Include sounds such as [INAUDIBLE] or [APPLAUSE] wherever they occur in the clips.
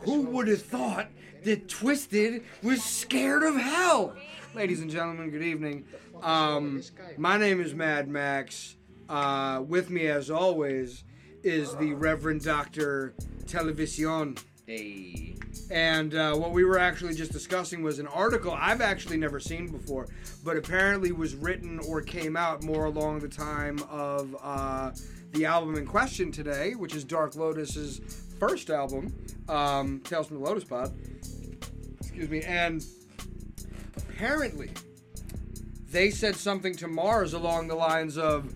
Who would have thought that Twiztid was scared of hell? Ladies and gentlemen, good evening. Um, my name is Mad Max. Uh, with me, as always, is the Reverend Doctor Television. Hey. And uh, what we were actually just discussing was an article I've actually never seen before, but apparently was written or came out more along the time of uh, the album in question today, which is Dark Lotus's first album, um, Tales from the Lotus Pod. Excuse me. And apparently, they said something to Marz along the lines of,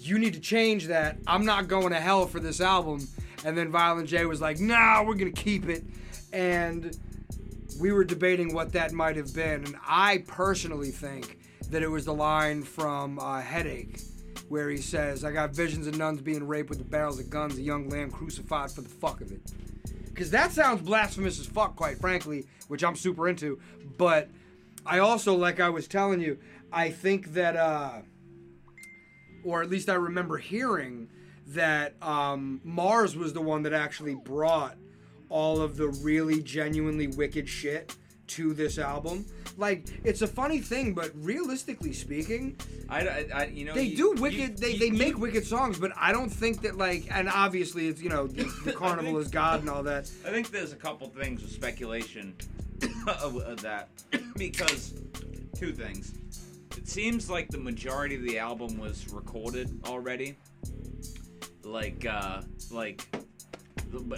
"You need to change that. I'm not going to hell for this album." And then Violent J was like, "Nah, we're gonna keep it." And we were debating what that might have been, and I personally think that it was the line from uh, Headache, where he says, "I got visions of nuns being raped with the barrels of guns, a young lamb crucified for the fuck of it." Because that sounds blasphemous as fuck, quite frankly, which I'm super into. But I also, like I was telling you, I think that, uh, or at least I remember hearing that um, Marz was the one that actually brought all of the really genuinely wicked shit to this album. Like, it's a funny thing, but realistically speaking, I, I, I- you know they you- do wicked. they you- they you- make wicked songs, but I don't think that like. And obviously, it's you know the, the [LAUGHS] carnival is God and all that. I think there's a couple things of speculation [COUGHS] of, of that [COUGHS] because two things. It seems like the majority of the album was recorded already. Like, uh, like,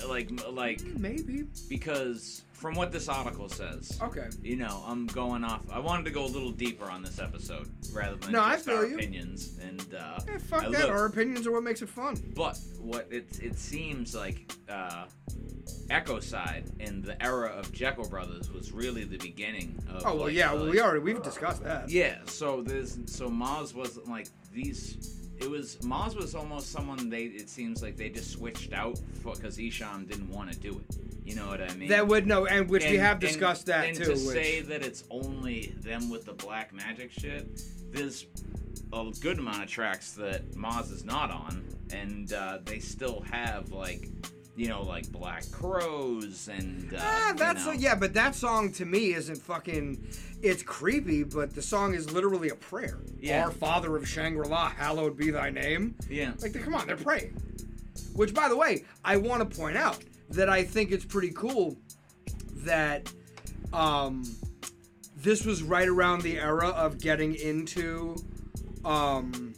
like, like, Maybe. because from what this article says, Okay. you know, I'm going off. I wanted to go a little deeper on this episode rather than No, just our you. opinions. And uh, Eh, fuck I that. looked- Our opinions are what makes it fun. But what it it seems like uh, Echo Side in the era of Jeckel Brothers was really the beginning of. Oh well, like, yeah. Well, we already we've discussed that. Yeah, so there's so Marz wasn't like these. It was Marz was almost someone they. It seems like they just switched out because Esham didn't want to do it. You know what I mean? That would no, and which we And- have and- discussed that and too. to which, say that it's only them with the black magic shit, there's a good amount of tracks that Marz is not on, and uh, they still have like, you know, like Black Crows and. Uh, ah, you that's know, a, yeah, but that song to me isn't fucking. It's creepy, but the song is literally a prayer. Yeah. Our Father of Shangri La, hallowed be Thy name. yeah. Like, they- come on, they're praying. Which, by the way, I want to point out that I think it's pretty cool that um, this was right around the era of getting into um,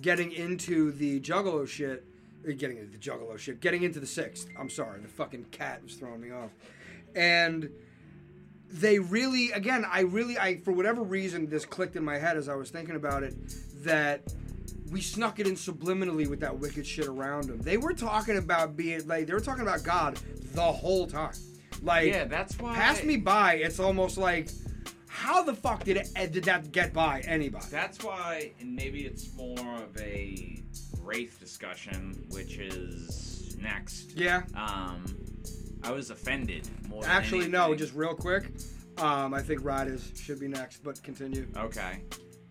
getting into the Juggalo shit. Uh, Getting into the Juggalo shit. Getting into the sixth. I'm sorry, the fucking cat was throwing me off. And they really again i really i for whatever reason this clicked in my head as i was thinking about it that we snuck it in subliminally with that wicked shit around them they were talking about being like they were talking about god the whole time like Yeah, that's why. pass me by it's almost like how the fuck did it did that get by anybody That's why, and maybe it's more of a Wraith discussion, which is next. yeah Um, I was offended more. Than actually no just real quick um i think riders should be next but continue Okay.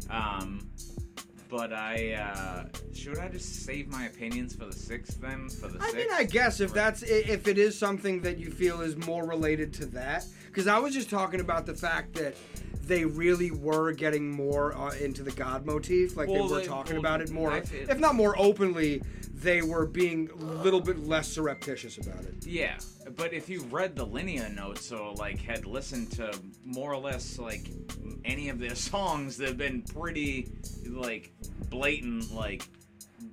Um, but I uh, should I just save my opinions for the sixth then? For the I sixth? mean, I guess if that's if it is something that you feel is more related to that, because I was just talking about the fact that they really were getting more uh, into the God motif, like Well, they were they- talking well, about it more, if not more openly. They were being a little bit less surreptitious about it. Yeah, but if you read the linear notes or like had listened to more or less like any of their [LAUGHS] songs, they've been pretty like blatant, like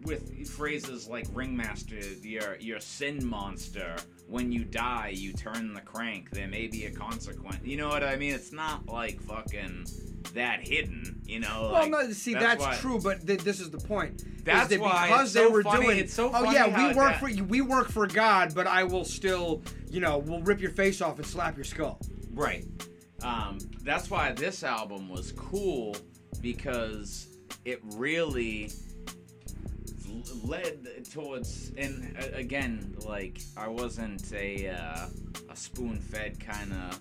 with phrases like "ringmaster," "your your sin monster." When you die, you turn the crank. There may be a consequence. You know what I mean? It's not like fucking that hidden. You know? Well, like, no, see, that's, why- true, but th- this is the point. That's that why because they so were funny- doing. it's so oh funny yeah, we work that- for we work for God, but I will still, you know, we'll rip your face off and slap your skull. Right. Um, that's why this album was cool because it really led towards and uh, again like I wasn't a uh, a spoon fed kind of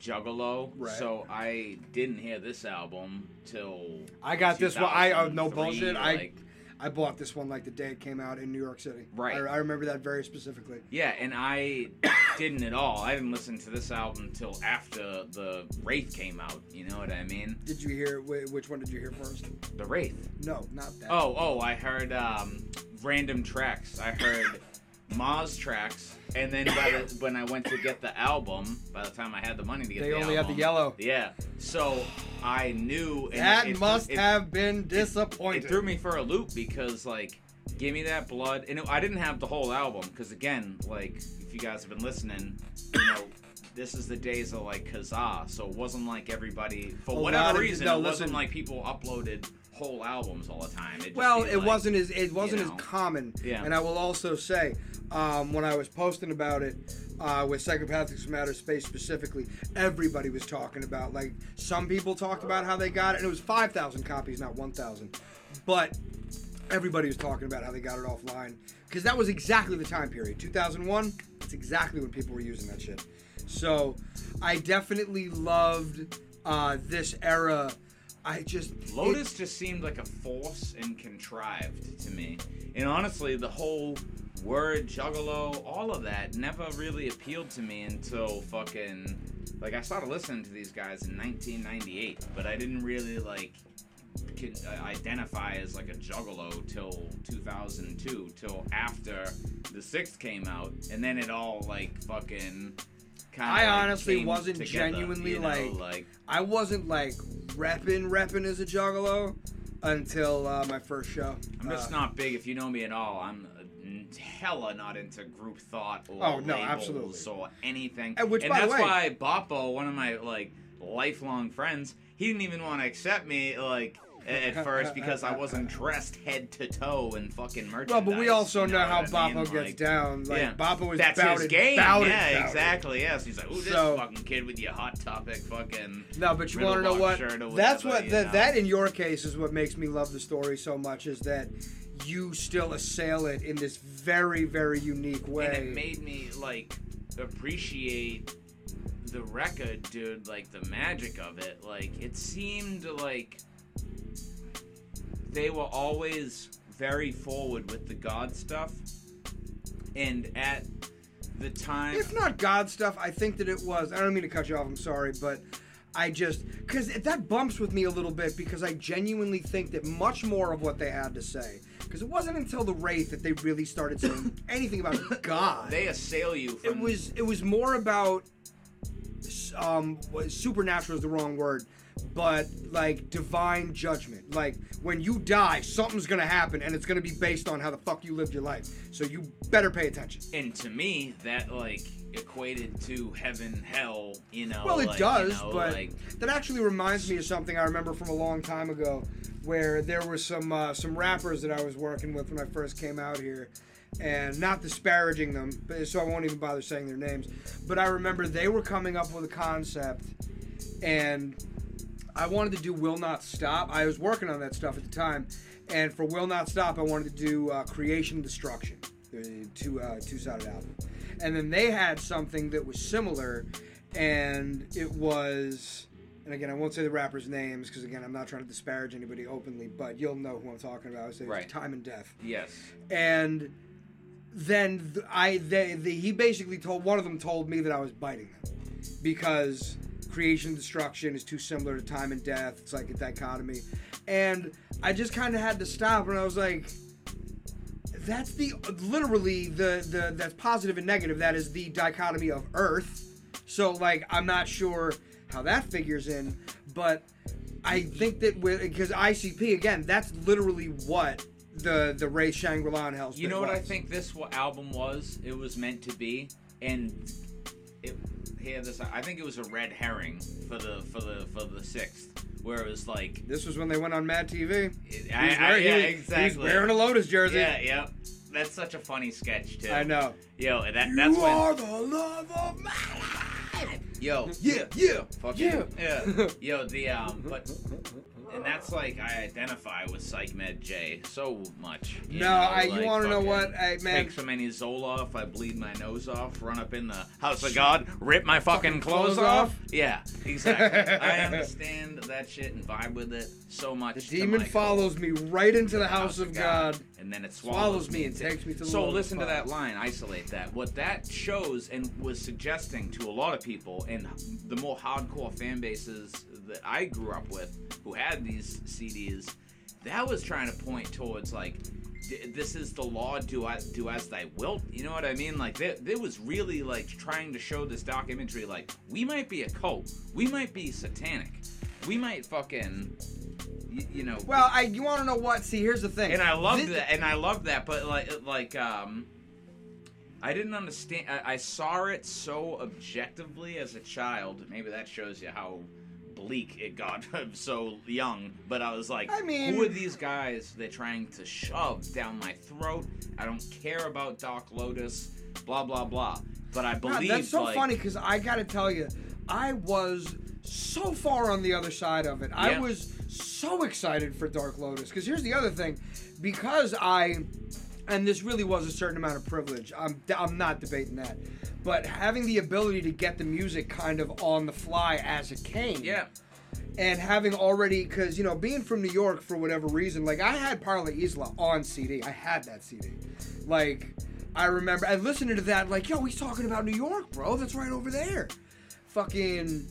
juggalo Right. so I didn't hear this album till I got this one. I uh, no bullshit. Like- I bought this one like the day it came out in New York City. Right. I, I remember that very specifically. Yeah, and I [COUGHS] didn't at all. I didn't listen to this album until after the Wraith came out. You know what I mean? Did you hear wh- which one did you hear first? The Wraith. No, not that. Oh, oh, I heard um, random tracks. I heard Marz tracks, and then by the, when I went to get the album, by the time I had the money to get They the only had the yellow. Yeah, so I knew and that it- must it- have been disappointing. It threw me for a loop because like, give me that blood, and it, I didn't have the whole album because again, like, if you guys have been listening, you know. This is the days of like Kazaa, so it wasn't like everybody for A whatever of- reason. no, it wasn't like people uploaded whole albums all the time. Just Well, it like- wasn't as it wasn't know. as common. Yeah. And I will also say, um, when I was posting about it uh, with Psychopathics Outer Space specifically, everybody was talking about like some people talked about how they got it, and it was five thousand copies, not one thousand. But everybody was talking about how they got it offline because that was exactly the time period. Two thousand one. That's exactly when people were using that shit. So I definitely loved uh, this era. I just it- Lotus just seemed like a force and contrived to me. And honestly, the whole word juggalo, all of that never really appealed to me until fucking like I started listening to these guys in 1998, but I didn't really like can, uh, identify as like a juggalo till 2002, till after the sixth came out, and then it all like fucking. Kinda, I like, honestly wasn't together, genuinely, you know, like- like I wasn't like repping repping as a juggalo until uh, my first show. I'm just Uh, not big. If you know me at all, I'm uh, hella not into group thought or Oh, no, absolutely. or anything. And which, by that's way- why Boppo, one of my like lifelong friends, he didn't even want to accept me like at first because I wasn't dressed head to toe in fucking merchandise. Well, but we also you know, how what I mean? Gets Like, down. Like yeah. Boppo is That's bouted, his game. bouted, yeah, bouted. exactly. Yes, he's like, ooh, this So- fucking kid with your hot topic, fucking. No, but you want to know what? That's what that know? that in your case is what makes me love the story so much is that you still assail it in this very very unique way. and it made me like appreciate the record dude like the magic of it like it seemed like they were always very forward with the god stuff and at the time if not God stuff, I think that it was. I don't mean to cut you off. I'm sorry, but I just because that bumps with me a little bit because I genuinely think that much more of what they had to say. Because it wasn't until the Wraith that they really started saying [LAUGHS] anything about God. they assail you it was it was more about um supernatural is the wrong word but like divine judgment. Like when you die something's gonna happen and it's gonna be based on how the fuck you lived your life. So you better pay attention. And to me that like equated to heaven hell you know well it like, does you know, but like that actually reminds me of something i remember from a long time ago where there were some uh, some rappers that i was working with when i first came out here and not disparaging them but so i won't even bother saying their names but i remember they were coming up with a concept and I wanted to do Will Not Stop. I was working on that stuff at the time, and for Will Not Stop, I wanted to do uh, Creation Destruction, the two uh, two sided album, and then they had something that was similar, and it was. And again, I won't say the rappers' names because again, I'm not trying to disparage anybody openly, but you'll know who I'm talking about. I say it's Right. Time and Death yes and then th- I they, the, he basically told one of them told me that I was biting them because creation and destruction is too similar to time and death. It's like a dichotomy, and I just kind of had to stop and I was like. That's the literally the the that's positive and negative. That is the dichotomy of Earth. So like I'm not sure how that figures in, but I think that with because ICP again, that's literally what the the Ray Shangri La and Hell's You know what I think this album was? It was meant to be, and it here this. I think it was a red herring for the for the for the sixth, where it was like, This was when they went on Mad TV. it, I, I, wearing- yeah, he- exactly. He's wearing a Lotus jersey. yeah, yeah. That's such a funny sketch too. I know. Yo, and that you that's when. are the love of my life. Yo, Yeah, yeah, fuck yeah. yeah. [LAUGHS] Yo, the um, but and that's like I identify with Psych Med J so much. you No, know, I- you like, wanna know what? Hey, man. Take so many Zoloft, I bleed my nose off, run up in the house of God, rip my fucking, clothes, clothes off. off? Yeah, exactly. I understand that shit and vibe with it so much. The demon follows me right into the house of God. and then it swallows swallows, me and takes me to the So listen to that line, isolate that. What that shows and was suggesting to a lot of people, and the more hardcore fan bases that I grew up with, who had these CDs, that was trying to point towards like. This is the law. Do I do as thy wilt? You know what I mean? Like, there, there was really like trying to show this dark imagery. Like, we might be a cult. We might be satanic. We might fucking, y- you know. Well, I you want to know what? See, here's the thing. and I loved Thi- that, and I loved that, but like, like, um, I didn't understand. I, I saw it so objectively as a child. Maybe that shows you how bleak it got [LAUGHS] so young. But I was like, I mean- who are these guys? They're trying to shove down my throat. I don't care about Dark Lotus. Blah blah blah. But I believe that's so like, funny because I got to tell you, I was so far on the other side of it. I was so excited for Dark Lotus because here's the other thing, because I, and this really was a certain amount of privilege. I'm I'm not debating that, but having the ability to get the music kind of on the fly as it came. Yeah. and having already because you know being from new york for whatever reason like i had parla isla on cd i had that cd like i remember i listened to that like yo he's talking about new york bro that's right over there fucking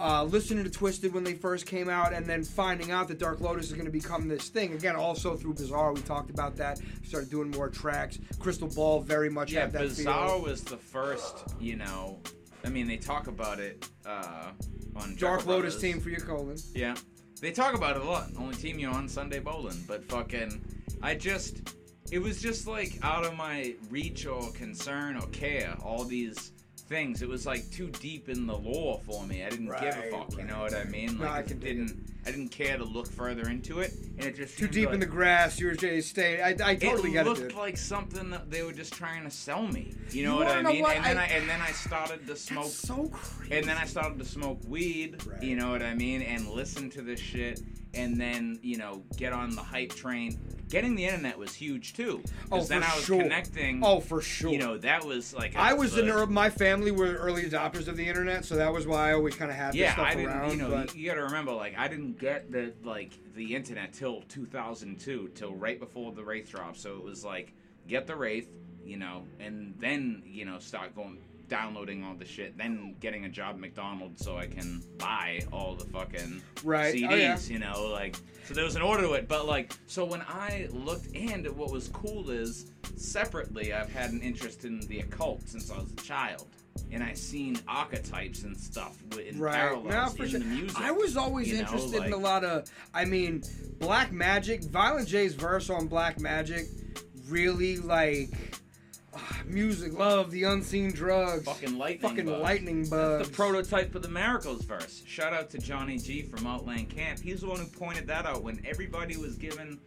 uh, listening to Twiztid when they first came out and then finding out that dark lotus is going to become this thing again also through bizarre we talked about that started doing more tracks crystal ball very much Yeah, had that Bizarre feel. was the first, you know. I mean, they talk about it uh, on dark lotus Brothers. team for your colon Yeah, they talk about it a lot. Only team you on Sunday bowling, but fucking, I just, it was just like out of my reach or concern or care. All these things, it was like too deep in the lore for me. I didn't give a Right, fuck. You know what I mean? No, Like, I it can dig didn't. I didn't care to look further into it, and it just too deep like, in the grass yours Jay state i, I totally got it it looked like something that they were just trying to sell me. You know You what I mean? what? And then I- I, and then I started to smoke That's so crazy and then I started to smoke weed, Right. you know what I mean, and listen to this shit, and then you know get on the hype train. Getting the internet was huge too, Oh, then for I was sure. connecting. Oh, for sure. you know that was like I was the, an early, my family were early adopters of the internet, so that was why I always kind of had this yeah. stuff I didn't, around. you know, but you, you got to remember, like I didn't get the like the internet till 2002, till right before the Wraith drop. So it was like get the Wraith, you know, and then you know start going downloading all the shit, then getting a job at McDonald's so I can buy all the fucking Right. Oh, CDs, yeah. you know, like so there was an order to it. But like so when I looked and what was cool is separately I've had an interest in the occult since I was a child. And I seen archetypes and stuff in right parallels now for in sure. the music. I was always you know, interested in a lot of. I mean, Black Magic, Violent J's verse on Black Magic, really like ah, music, love, the unseen drugs, Fucking lightning fucking bugs. lightning bugs. the prototype for the Miracles verse. Shout out to Johnny G from Outland Camp. He's the one who pointed that out when everybody was given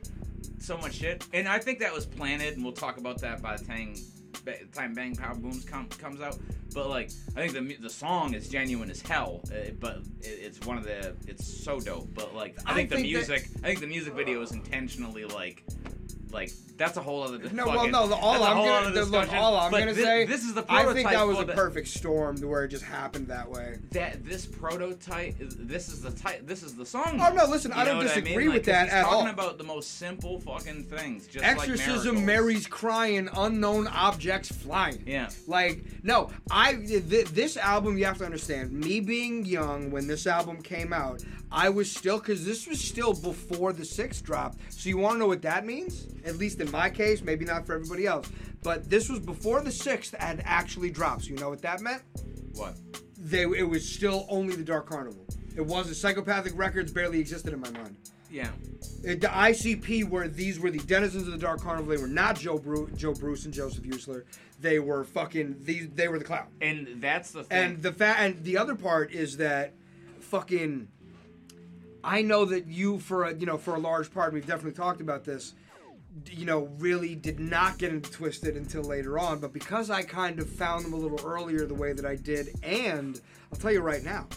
so much shit. And I think that was planted, and we'll talk about that by the time, time Bang Pow Booms com- comes out. But like, I think the the song is genuine as hell. Uh, but it, it's one of the it's so dope. But like, I I think the think that- music, I think the music video is intentionally like. Like that's a whole other. No, well, no. The, all I'm gonna the, look, all I'm But gonna thi- say. This is the I think that was a perfect storm to where it just happened that way. that this prototype this is the type this is the song Oh, no, listen, You I don't disagree mean? Like, with that at talking all. about the most simple fucking things just Exorcism, like Mary's crying, unknown objects flying. yeah Like, no, I th- this album you have to understand. Me being young when this album came out, I was still because this was still before the sixth dropped. So you want to know what that means? At least in my case, maybe not for everybody else. But this was before the sixth had actually dropped. So you know what that meant? what They it was still only the Dark Carnival. It wasn't Psychopathic Records barely existed in my mind. yeah It, the ICP were these were the denizens of the Dark Carnival. They were not Joe Bru- Joe Bruce and Joseph Utsler. They were fucking these. They were the clown. and that's the thing And the fa- and the other part is that fucking I know that you for a you know for a large part we've definitely talked about this. you know, really did not get into Twiztid until later on. But because I kind of found them a little earlier the way that I did, and I'll tell you right now,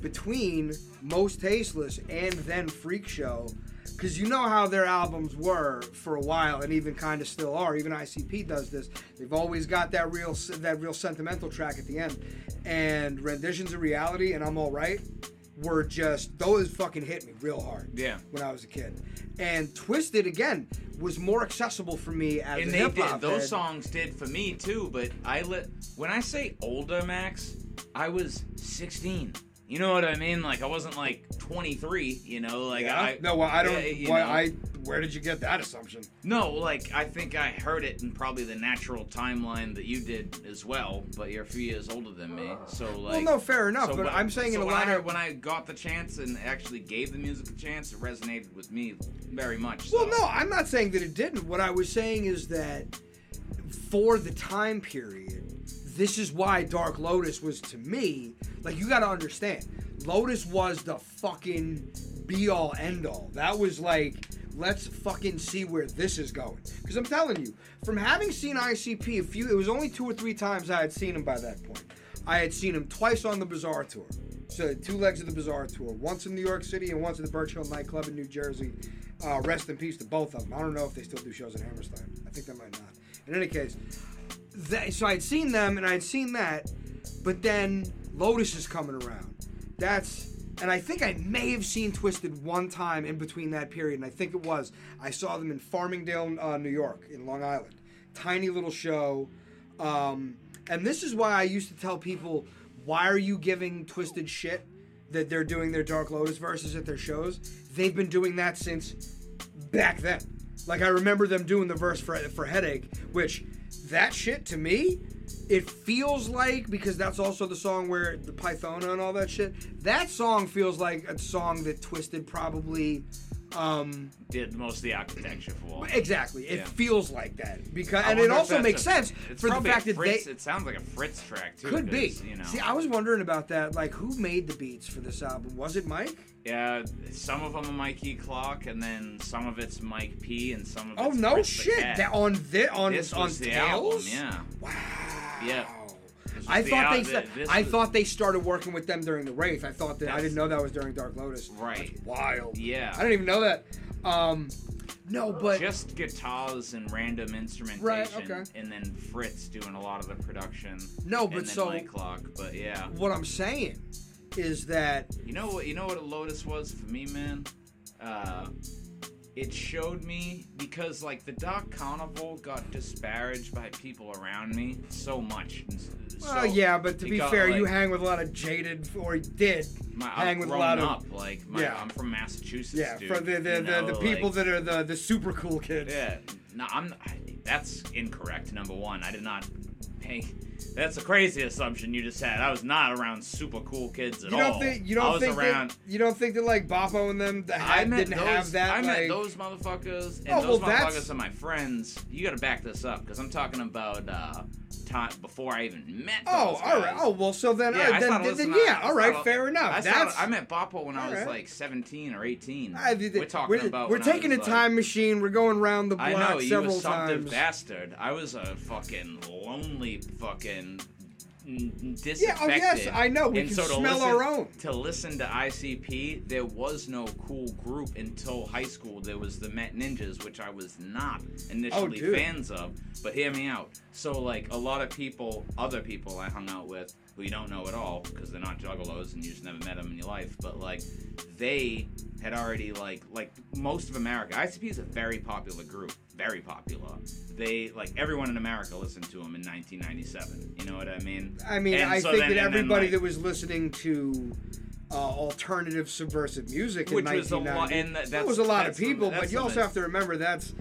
between Mostasteless and then Freek Show, because you know how their albums were for a while, and even kind of still are. Even ICP does this. They've always got that real that real sentimental track at the end, and renditions of reality and I'm all right were just those fucking hit me real hard. Yeah. When I was a kid, and Twiztid again was more accessible for me as and a they did those head. songs did for me too but i let when i say older max i was 16 you know what i mean like i wasn't like 23 you know like Yeah? i no, well, I don't. Yeah, why, know. I where did you get that assumption? no like i think i heard it in probably the natural timeline that you did as well but you're a few years older than me uh. so like well, no, fair enough. so but when- I'm saying so in a lot of when I got the chance and actually gave the music a chance, it resonated with me very much. Well, no, I'm not saying that it didn't. What I was saying is that for the time period, this is why Dark Lotus was to me like you got to understand. Lotus was the fucking be all end all. That was like let's fucking see where this is going. Because I'm telling you, from having seen ICP a few, it was only two or three times I had seen him by that point. I had seen him twice on the Bizaar tour. So two legs of the Bizaar tour, once in New York City and once at the Birch Hill nightclub in New Jersey. Uh, rest in peace to both of them. I don't know if they still do shows in Hammerstein. I think they might not. In any case, that, so I'd seen them and I'd seen that, but then Lotus is coming around. That's and I think I may have seen Twiztid one time in between that period, and I think it was I saw them in Farmingdale, uh, New York, in Long Island. Tiny little show, um, and this is why I used to tell people, why are you giving Twiztid shit that they're doing their Dark Lotus verses at their shows? They've been doing that since back then. Like I remember them doing the verse for for Headache, which that shit to me, it feels like because that's also the song where the Pythona and all that shit. That song feels like a song that Twisted probably um did most of the architecture for. exactly. It Yeah. feels like that because I and it also makes a- sense for the fact that Fritz, they It sounds like a Fritz track too. could be. You know. See, I was wondering about that. Like, who made the beats for this album? Was it Mike? yeah, some of them are Mikey Clark, and then some of it's Mike P, and some of Oh no Fritz shit! That on this on this on the album. Yeah. Wow. Yeah. I the thought they th- sta- this I thought they started working with them during the Wraith. I thought that I didn't know that was during Dark Lotus. Right. That's wild. Yeah. I didn't even know that. Um, no, but just guitars and random instrumentation, Right, okay. and then Fritz doing a lot of the production. No, but so- Clark. But yeah, what I'm saying is that you know what? You know what a Lotus was for me, man. Uh, it showed me because like the Dark Carnival got disparaged by people around me so much. And s- well, yeah, but to be got, fair, you hang with a lot of jaded, or did my, hang with a lot of like my, Yeah. I'm from Massachusetts. yeah, dude, the the, the, know, the people like- that are the the super cool kids. Yeah, no, I'm. I, that's incorrect. Number one, I did not pay. That's a crazy assumption you just had. I was not around super cool kids at You don't all. think you I don't was think around. that you don't think that like Boppo and them that I had, didn't those, have that I met like those motherfuckers, and Oh, those well, that's- motherfuckers are my friends. You got to back this up because I'm talking about uh, time before I even met. Oh, all right. Oh, well, so then, Yeah, I then, then, then yeah, all right, fair enough. I, That's I met Boppo when I was Alright. like 17 or 18. I did- we're talking we're, about. we're taking a was, time like, machine. We're going around the block I know you several was something times. bastard. I was a fucking lonely fucking n- n- Yeah, oh, yes. I know. We and can so smell listen, our own. To listen to ICP, there was no cool group until high school. There was the Met Ninjas, which I was not initially oh, dude. fans of. But hear me out. So like a lot of people, other people I hung out with who you don't know at all because they're not juggalos and you just never met them in your life. But like they had already like like most of America. ICP is a very popular group, very popular. They like everyone in America listened to them in 1997. You know what I mean? I mean, And I so think then- that and then, everybody like- that was listening to uh, alternative subversive music Which in was a 1990, lot, and that, was a lot of people. But you also have to remember that's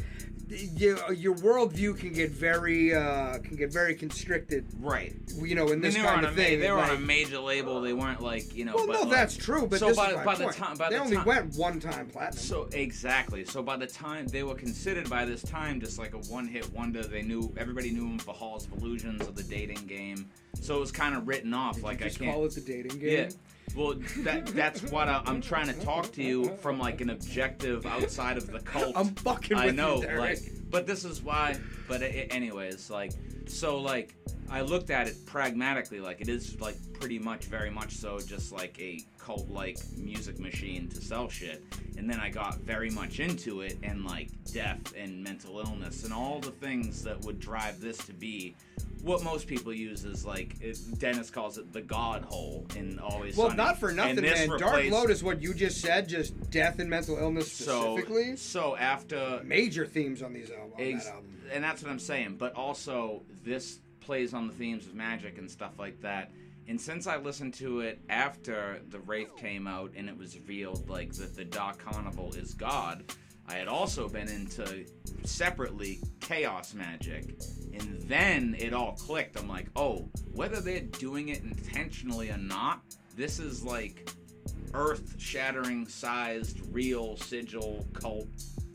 you, your worldview can get very uh, can get very constricted. right. You know, in this kind a of thing. they were on a major label. They weren't like you know. well, but no, like- that's true. But so by, by the time, by they the only time, went one time platinum. So exactly. So by the time they were considered by this time just like a one-hit wonder, they knew everybody knew them for Halls of Illusions of the dating game. So it was kind of written off. like Just I can't. call it the dating game. Yeah. Well, that that's what I, I'm trying to talk to you from like an objective outside of the cult. I'm fucking I with know, you, like but this is why. But it, anyways, like so, like I looked at it pragmatically. Like it is like pretty much, very much so, just like a cult-like music machine to sell shit. And then I got very much into it, and like death and mental illness and all the things that would drive this to be what most people use is like it, Dennis calls it the God hole in Always Well, Sunny. not for nothing, man. Dark replaced- Lotus, what you just said, just death and mental illness specifically. So, so after major themes on these albums. On Ex- that album. and that's what I'm saying. But also, this plays on the themes of magic and stuff like that. And since I listened to it after the Wraith came out and it was revealed like that the Dark Carnival is God, I had also been into separately chaos magic. And then it all clicked. I'm like, oh, whether they're doing it intentionally or not, this is like earth shattering sized real sigil cult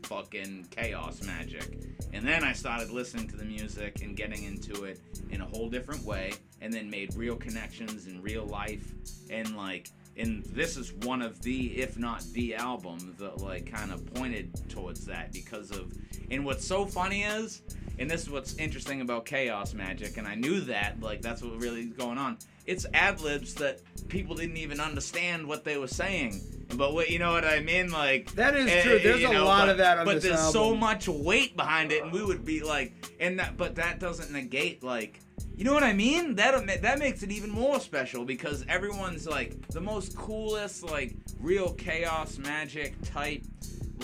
fucking chaos magic. And then I started listening to the music and getting into it in a whole different way and then made real connections in real life. And like and this is one of the if not the album that like kind of pointed towards that because of and what's so funny is and this is what's interesting about chaos magic and i knew that like that's what really is going on. It's ad libs that people didn't even understand what they were saying but what you know what i mean like That is eh, true. There's a know, lot but- of that on but there's so much weight behind it and we would be like and that but that doesn't negate like you know what I mean? That that makes it even more special because everyone's like the most coolest, like real chaos magic type,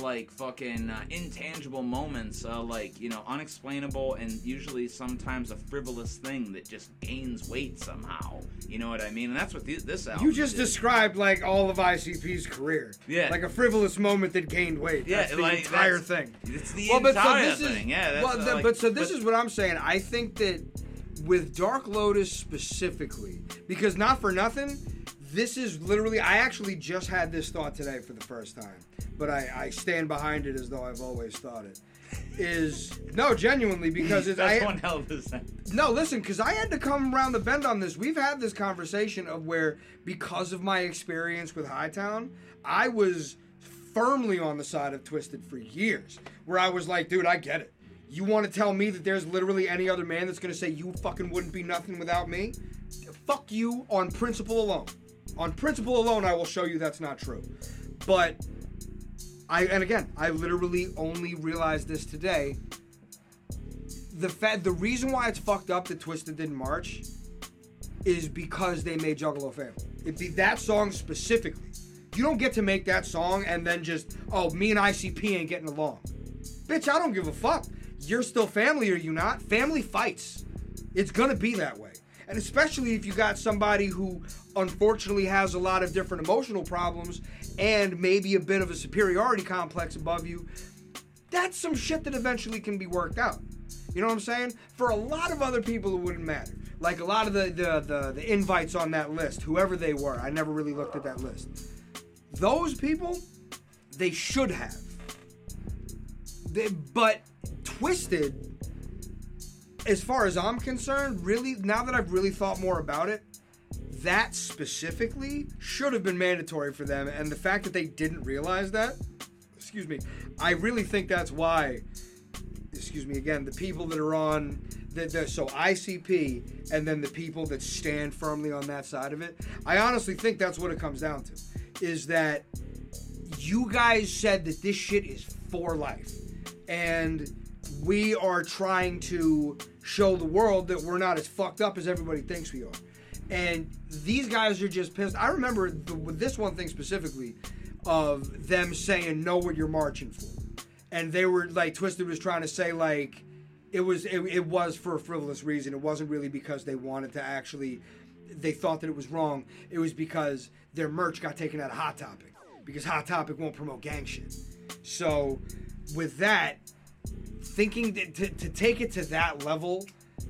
like fucking uh, intangible moments, uh, like you know unexplainable and usually sometimes a frivolous thing that just gains weight somehow. You know what I mean? And that's what the, this album. You just did. described like all of ICP's career. Yeah. Like a frivolous moment that gained weight. Yeah, That's the like, entire thing. It's the well, but so entire this thing. is yeah. Well, uh, the- like- but so this but- is what I'm saying. I think that with Dark Lotus specifically, because not for nothing, this is literally. I actually just had this thought today for the first time, but I, I stand behind it as though I've always thought it. Is no genuinely because it's [LAUGHS] That's I, one hell of a sentence. no, listen, because I had to come around the bend on this. We've had this conversation of where, because of my experience with Hightown, I was firmly on the side of Twiztid for years. Where I was like, dude, I get it. You want to tell me that there's literally any other man that's going to say you fucking wouldn't be nothing without me? Fuck you on principle alone. On principle alone, I will show you that's not true. But I, and again, I literally only realized this today the Fed, the reason why it's fucked up that Twiztid didn't march is because they made Juggalo Family. If the, that song specifically, you don't get to make that song and then just oh me and ICP ain't getting along. Bitch, I don't give a fuck. You're still family, are you not? Family fights. It's gonna be that way. And especially if you got somebody who unfortunately has a lot of different emotional problems and maybe a bit of a superiority complex above you, that's some shit that eventually can be worked out. You know what I'm saying? For a lot of other people, it wouldn't matter. Like a lot of the the, the, the invites on that list, whoever they were, I never really looked at that list. Those people, they should have. They, but Twiztid, as far as I'm concerned, really, now that I've really thought more about it, that specifically should have been mandatory for them. And the fact that they didn't realize that, excuse me, I really think that's why excuse me again, the people that are on the, so ICP and then the people that stand firmly on that side of it. I honestly think that's what it comes down to. Is that you guys said that this shit is for life. And we are trying to show the world that we're not as fucked up as everybody thinks we are. And these guys are just pissed. I remember the, this one thing specifically of them saying, know what you're marching for and they were like Twiztid was trying to say like it was it, it was for a frivolous reason. It wasn't really because they wanted to actually they thought that it was wrong. It was because their merch got taken out of Hot Topic because Hot Topic won't promote gang shit. So with that, thinking that to, to take it to that level,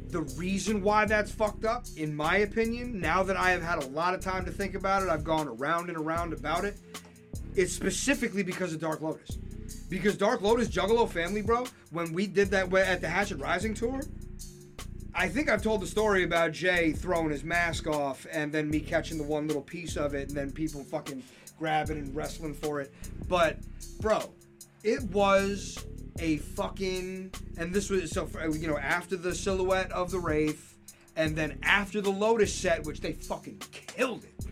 the reason why that's fucked up, in my opinion, now that I have had a lot of time to think about it, I've gone around and around about it. It's specifically because of Dark Lotus. Because Dark Lotus Juggalo Family, bro, when we did that at the Hatchet Rising tour, I think I've told the story about Jay throwing his mask off and then me catching the one little piece of it and then people fucking grabbing and wrestling for it. But, bro, it was a fucking and this was so you know after the silhouette of the wraith and then after the lotus set which they fucking killed it.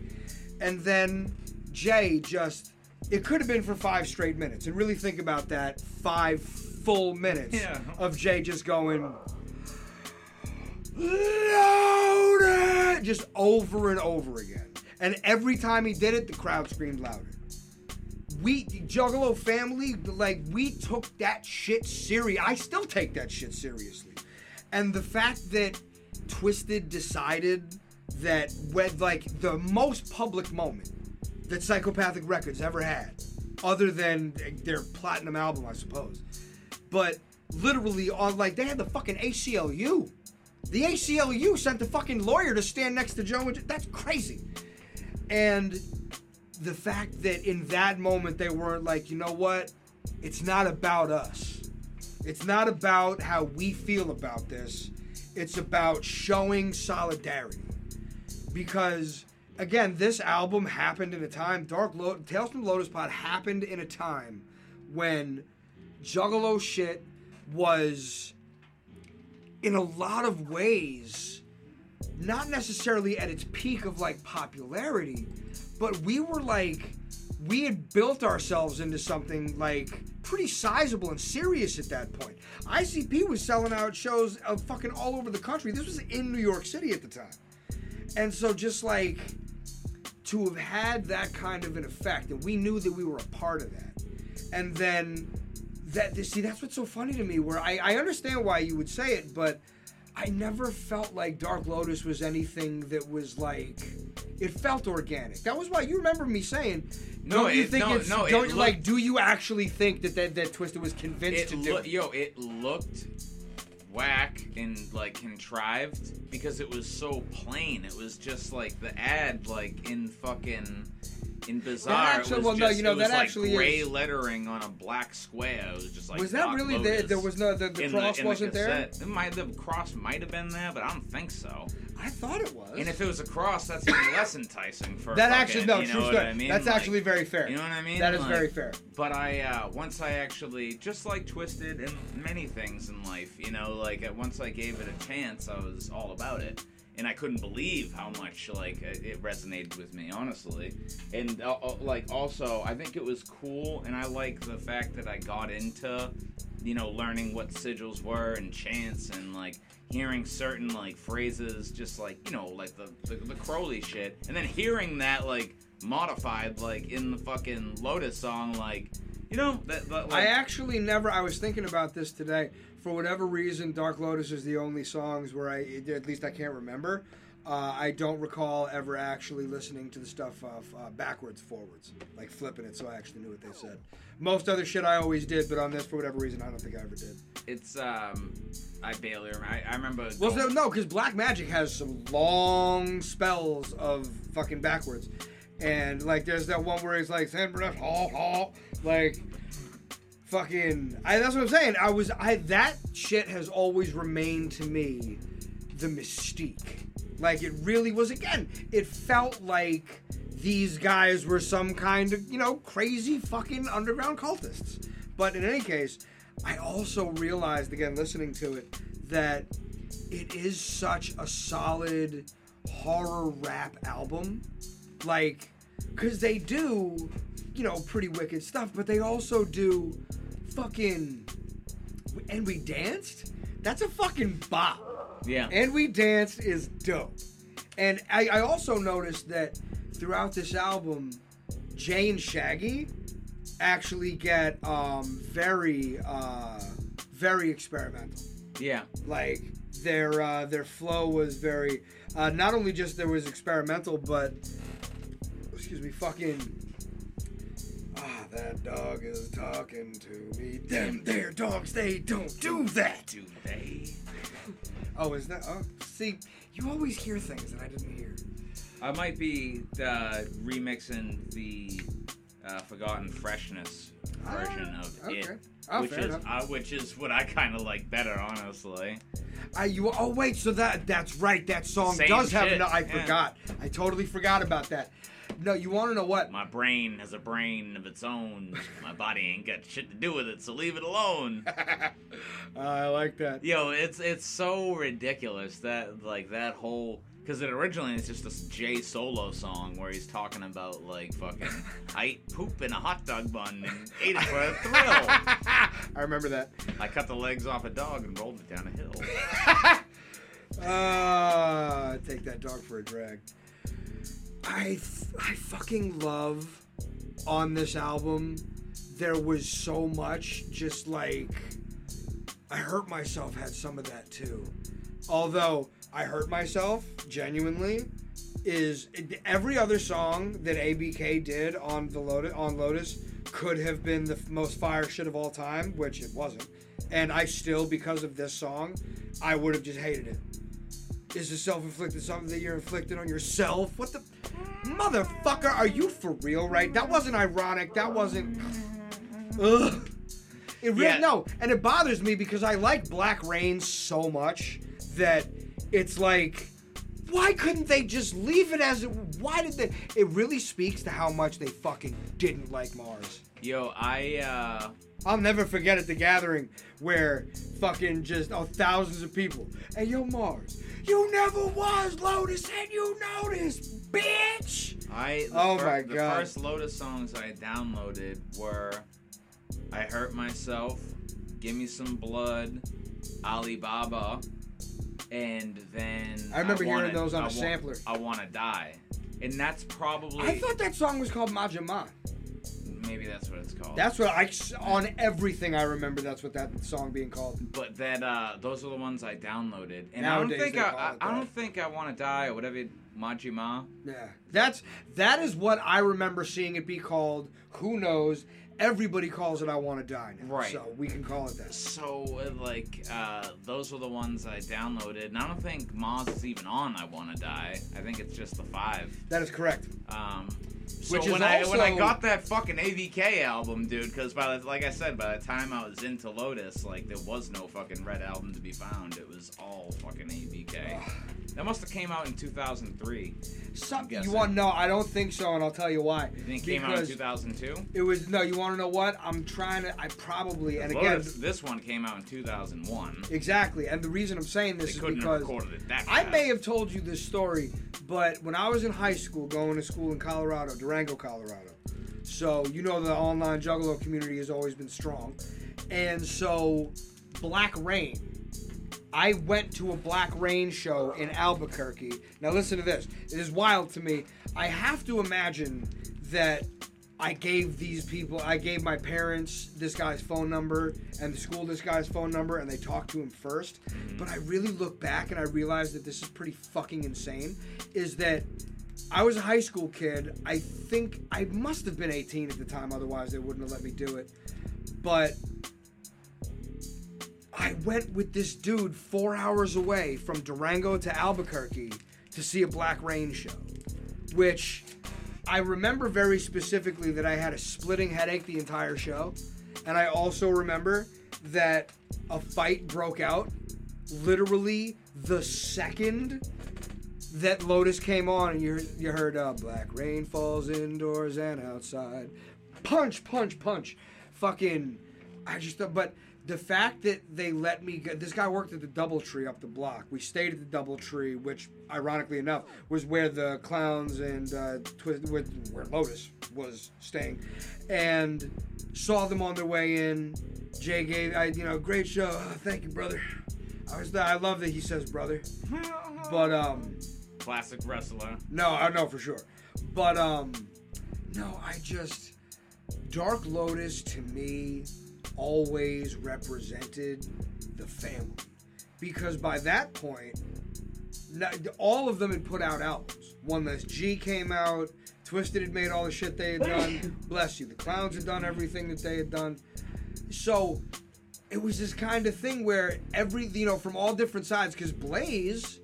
And then jay just it could have been for five straight minutes. And really think about that five full minutes Yeah. of jay just going louder just over and over again. And every time he did it the crowd screamed louder we Juggalo family, like we took that shit serious. I still take that shit seriously, and the fact that Twiztid decided that when like the most public moment that Psychopathic Records ever had, other than their platinum album, I suppose, but literally on like they had the fucking ACLU. The ACLU sent the fucking lawyer to stand next to Joe. and- That's crazy. And the fact that in that moment they weren't like, you know what? It's not about us. It's not about how we feel about this. It's about showing solidarity. Because again, this album happened in a time Dark Lo- Tales from Lotus Pod happened in a time when Juggalo shit was in a lot of ways not necessarily at its peak of like popularity, but we were like we had built ourselves into something like pretty sizable and serious at that point. ICP was selling out shows of fucking all over the country. This was in New York City at the time. And so just like to have had that kind of an effect and we knew that we were a part of that. And then that see that's what's so funny to me where I, I understand why you would say it, but I never felt like Dark Lotus was anything that was like it felt organic. That was why you remember me saying, No, don't you it- think no, it's no, don't you like do you actually think that that, that Twister was convinced it to do? yo, it looked whack and like contrived because it was so plain. It was just like the ad, like in fucking in bizarre. actually- it was well, no, you know, that like actually gray is- lettering on a black square. It was just like was that really there? There was no the, the cross in wasn't there. cassette. It might the cross might have been there, but I don't think so. I thought it was. And if it was a cross, that's even [COUGHS] less enticing for that actually no you know true story. I mean? That's Like, actually very fair. You know what I mean? That is Like, very fair. But I, uh, once I actually, just like Twiztid and many things in life, you know, like once I gave it a chance, I was all about it. And I couldn't believe how much, like, it it resonated with me, honestly. And, uh, uh, like, also, I think it was cool, and I like the fact that I got into, you know, learning what sigils were and chants and, like, hearing certain, like, phrases, just like, you know, like the, the, the Crowley shit. And then hearing that, like, modified, like, in the fucking Lotus song, like, you know, that, that like, I actually never. I was thinking about this today. For whatever reason, Dark Lotus is the only songs where I, at least I can't remember. Uh, I don't recall ever actually listening to the stuff uh, uh, backwards, forwards, like flipping it, so I actually knew what they said. Most other shit I always did, but on this, for whatever reason, I don't think I ever did. it's, um, I barely remember. I, I remember. Well, going- no, because Black Magic has some long spells of fucking backwards, and like there's that one where it's like "Send for that haw haw," like fucking. I, that's what I'm saying. I was I that shit has always remained to me the mystique. Like it really was. Again, it felt like these guys were some kind of you know crazy fucking underground cultists. But in any case, I also realized again listening to it that it is such a solid horror rap album. Like, because they do, you know, pretty wicked stuff, but they also do fucking. And we danced? That's a fucking bop. yeah. And we danced is dope. And I, I also noticed that throughout this album, Jay and Shaggy actually get um, very, uh, very experimental yeah. like their uh, their flow was very uh, not only just there was experimental but excuse me fucking that dog is talking to me them their dogs they don't do that Do they? oh is that oh see you always hear things that I didn't hear I might be uh, remixing the uh, Forgotten Freshness version Ah, of okay. it, Oh, which is uh, which is what I kind of like better, honestly. I you oh wait so that that's right that song Same does have shit, an I yeah. forgot I totally forgot about that No, you want to know what? My brain has a brain of its own. My body ain't got shit to do with it, so leave it alone. [LAUGHS] I like that. Yo, it's it's so ridiculous that like that whole because it originally is just a Jay Solo song where he's talking about like fucking [LAUGHS] I ate poop in a hot dog bun and ate it for a thrill. [LAUGHS] I remember that. I cut the legs off a dog and rolled it down a hill. Uh, take that dog for a drag. I I fucking love on this album. There was so much, just like I hurt myself had some of that too. Although I hurt myself genuinely is every other song that ABK did on the Lotus on Lotus could have been the most fire shit of all time, which it wasn't. And I still, because of this song, I would have just hated it. Is a self-inflicted something that you're inflicted on yourself? What the motherfucker? Are you for real? Right? That wasn't ironic. That wasn't. Ugh. It really Yeah. no, and it bothers me because I like Black Rain so much that it's like, why couldn't they just leave it as it? Why did they? It really speaks to how much they fucking didn't like Marz. Yo, I uh I'll never forget at the gathering where fucking just oh thousands of people. Hey yo Marz, you never was Lotus and you noticed, bitch. I the Oh fir- my the God. first Lotus songs I downloaded were I Hurt Myself, Give Me Some Blood, Alibaba, and then I remember hearing Wanna- those on I a sampler. I Wanna Die. And that's probably I thought that song was called Majima. Maybe that's what it's called. That's what I on everything I remember. That's what that song being called. but that uh those are the ones I downloaded. And Nowadays I don't think I, I, I don't think I Wanna Die or whatever Majima. Yeah, that's that is what I remember seeing it be called. Who knows? Everybody calls it "I Want to Die" now, Right. so we can call it that. So uh, like uh, those were the ones I downloaded, and I don't think Marz is even on "I Wanna Die." I think it's just the five. That is correct. Um, so Which when I when I got that fucking ABK album, dude, because by the, like I said, by the time I was into Lotus, like there was no fucking red album to be found. It was all fucking ABK. That must have came out in 2003. Some, you want to know? I don't think so, and I'll tell you why. You think it came out in 2002? It was no. You want to know what? I'm trying to. I probably and again this one came out in 2001. exactly. And the reason I'm saying They this is couldn't have because recorded it that I may have told you this story, but when I was in high school, going to school in Colorado, Durango, Colorado. So you know the online Juggalo community has always been strong, and so Black Rain. I went to a Black Rain show in Albuquerque. Now listen to this. It is wild to me. I have to imagine that I gave these people, I gave my parents this guy's phone number and the school this guy's phone number, and they talked to him first. Mm-hmm. But I really look back and I realize that this is pretty fucking insane. Is that I was a high school kid. I think I must have been 18 at the time, otherwise they wouldn't have let me do it. But I went with this dude four hours away from Durango to Albuquerque to see a Black Rain show, which I remember very specifically that I had a splitting headache the entire show. And I also remember that a fight broke out literally the second that Lotus came on and you, you heard uh, Black Rain falls indoors and outside. Punch, punch, punch. Fucking, I just, thought, but the fact that they let me go, this guy worked at the Doubletree up the block. We stayed at the Doubletree, which, ironically enough, was where the clowns and uh, Twist, with, where Lotus was staying, and saw them on their way in. Jay gave, I, you know, great show. Oh, thank you, brother. I was, I love that he says brother, [LAUGHS] but um. Classic wrestler. No, I know for sure. But um no, I just Dark Lotus to me always represented the family. Because by that point, all of them had put out albums. One Less G came out, Twiztid had made all the shit they had done. Bless you. The Clowns had done everything that they had done. So it was this kind of thing where every, you know, from all different sides, because Blaze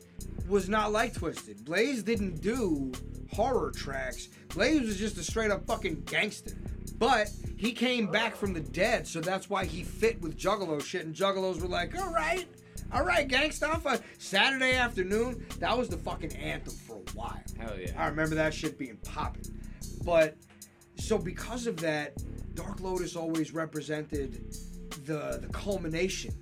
was not like Twiztid. Blaze didn't do horror tracks. Blaze was just a straight up fucking gangster. But he came back from the dead, so that's why he fit with Juggalo shit. And Juggalos were like, all right, all right, gangsta. Saturday afternoon, that was the fucking anthem for a while. Hell yeah. I remember that shit being popping. but so because of that, Dark Lotus always represented the the culmination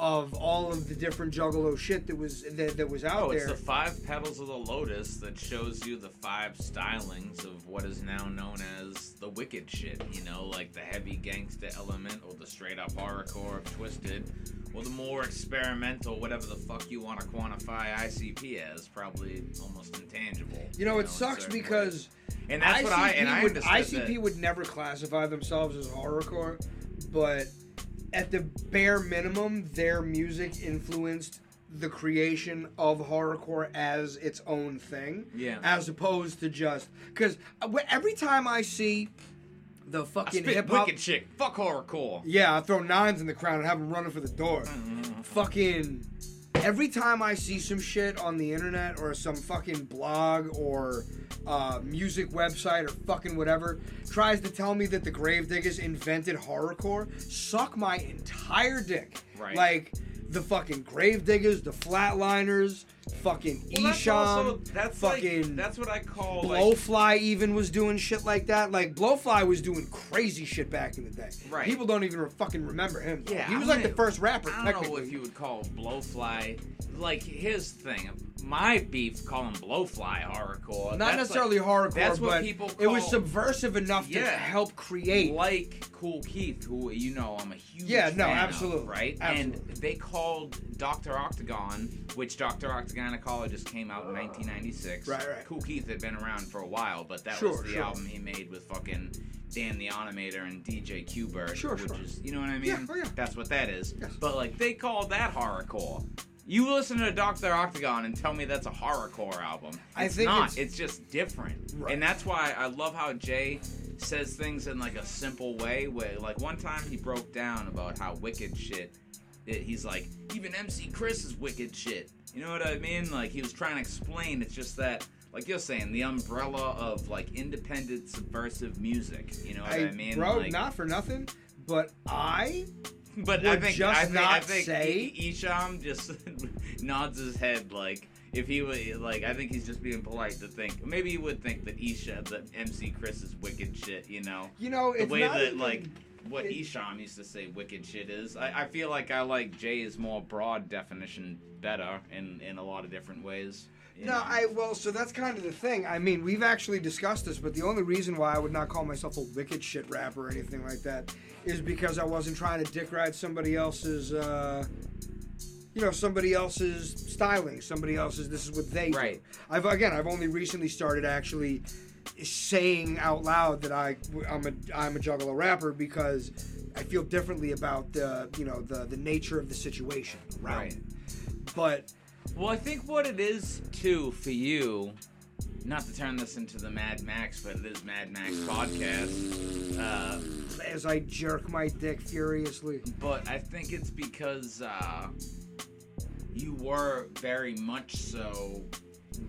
of all of the different Juggalo shit that was that, that was out Oh, it's there. the five petals of the lotus that shows you the five stylings of what is now known as the wicked shit. You know, like the heavy gangsta element, or the straight up horrorcore of Twiztid, or the more experimental, whatever the fuck you want to quantify ICP as, probably almost intangible. you know, it in sucks because ways. and that's what I and I would, understood ICP that- would never classify themselves as horrorcore, but at the bare minimum, their music influenced the creation of horrorcore as its own thing. Yeah. As opposed to just because uh, every time I see the fucking hip hop, wicked shit. Fuck horrorcore. yeah, I throw nines in the crowd and have them running for the door. Mm-hmm. Fucking every time I see some shit on the internet or some fucking blog or uh, music website or fucking whatever tries to tell me that the Gravediggaz invented horrorcore, suck my entire dick. Right. Like the fucking Gravediggaz, the Flatlinerz, fucking Well, that's also that's fucking like that's what I call like Blowfly even was doing shit like that. Like Blowfly was doing crazy shit back in the day. Right. People don't even fucking remember him. Yeah, he was I'm like the first rapper. I don't know if you would call Blowfly like his thing. My beef calling Blowfly horrorcore. Not That's necessarily like, hardcore, That's what but people it was subversive enough to help create. like Kool Keith, who you know I'm a huge Yeah, no, fan of, absolutely, right? absolutely. And they called Doctor Octagon, which Doctor Octagonecologyst came out in 1996. Right, right. Kool Keith had been around for a while, but that Sure, was the sure. album he made with fucking Dan the Automator and DJ Qbert, Sure, which sure. is you know what I mean? Yeah, oh, yeah. That's what that is. Yes. But like they called that horrorcore. You listen to Doctor Octagon and tell me that's a horrorcore album. It's I think not. it's- It's, just different, Right. and that's why I love how Jay says things in like a simple way. Where like one time he broke down about how wicked shit. It, he's like, even MC Chris is wicked shit. You know what I mean? Like he was trying to explain. It's just that. Like you're saying, the umbrella of like independent subversive music. You know what I, I, mean? bro, like, not for nothing, but I [LAUGHS] but I think I think, I think I- Esham just [LAUGHS] nods his head like if he would like I think he's just being polite to think maybe he would think that Isha that MC Chris is wicked shit you know you know the it's way not that even- like what it- Esham used to say wicked shit is I, I feel like I like Jay's more broad definition better in in a lot of different ways you No, know? I well, so that's kind of the thing. I mean, we've actually discussed this, but the only reason why I would not call myself a wicked shit rapper or anything like that is because I wasn't trying to dick ride somebody else's, uh, you know, somebody else's styling, somebody else's. This is what they Right. do. I've again, I've only recently started actually saying out loud that I I'm a I'm a juggalo rapper because I feel differently about the you know the the nature of the situation around Right. it. But well I think what it is too for you not to turn this into the Mad Max but it is Mad Max podcast uh as I jerk my dick furiously. but I think it's because uh, you were very much so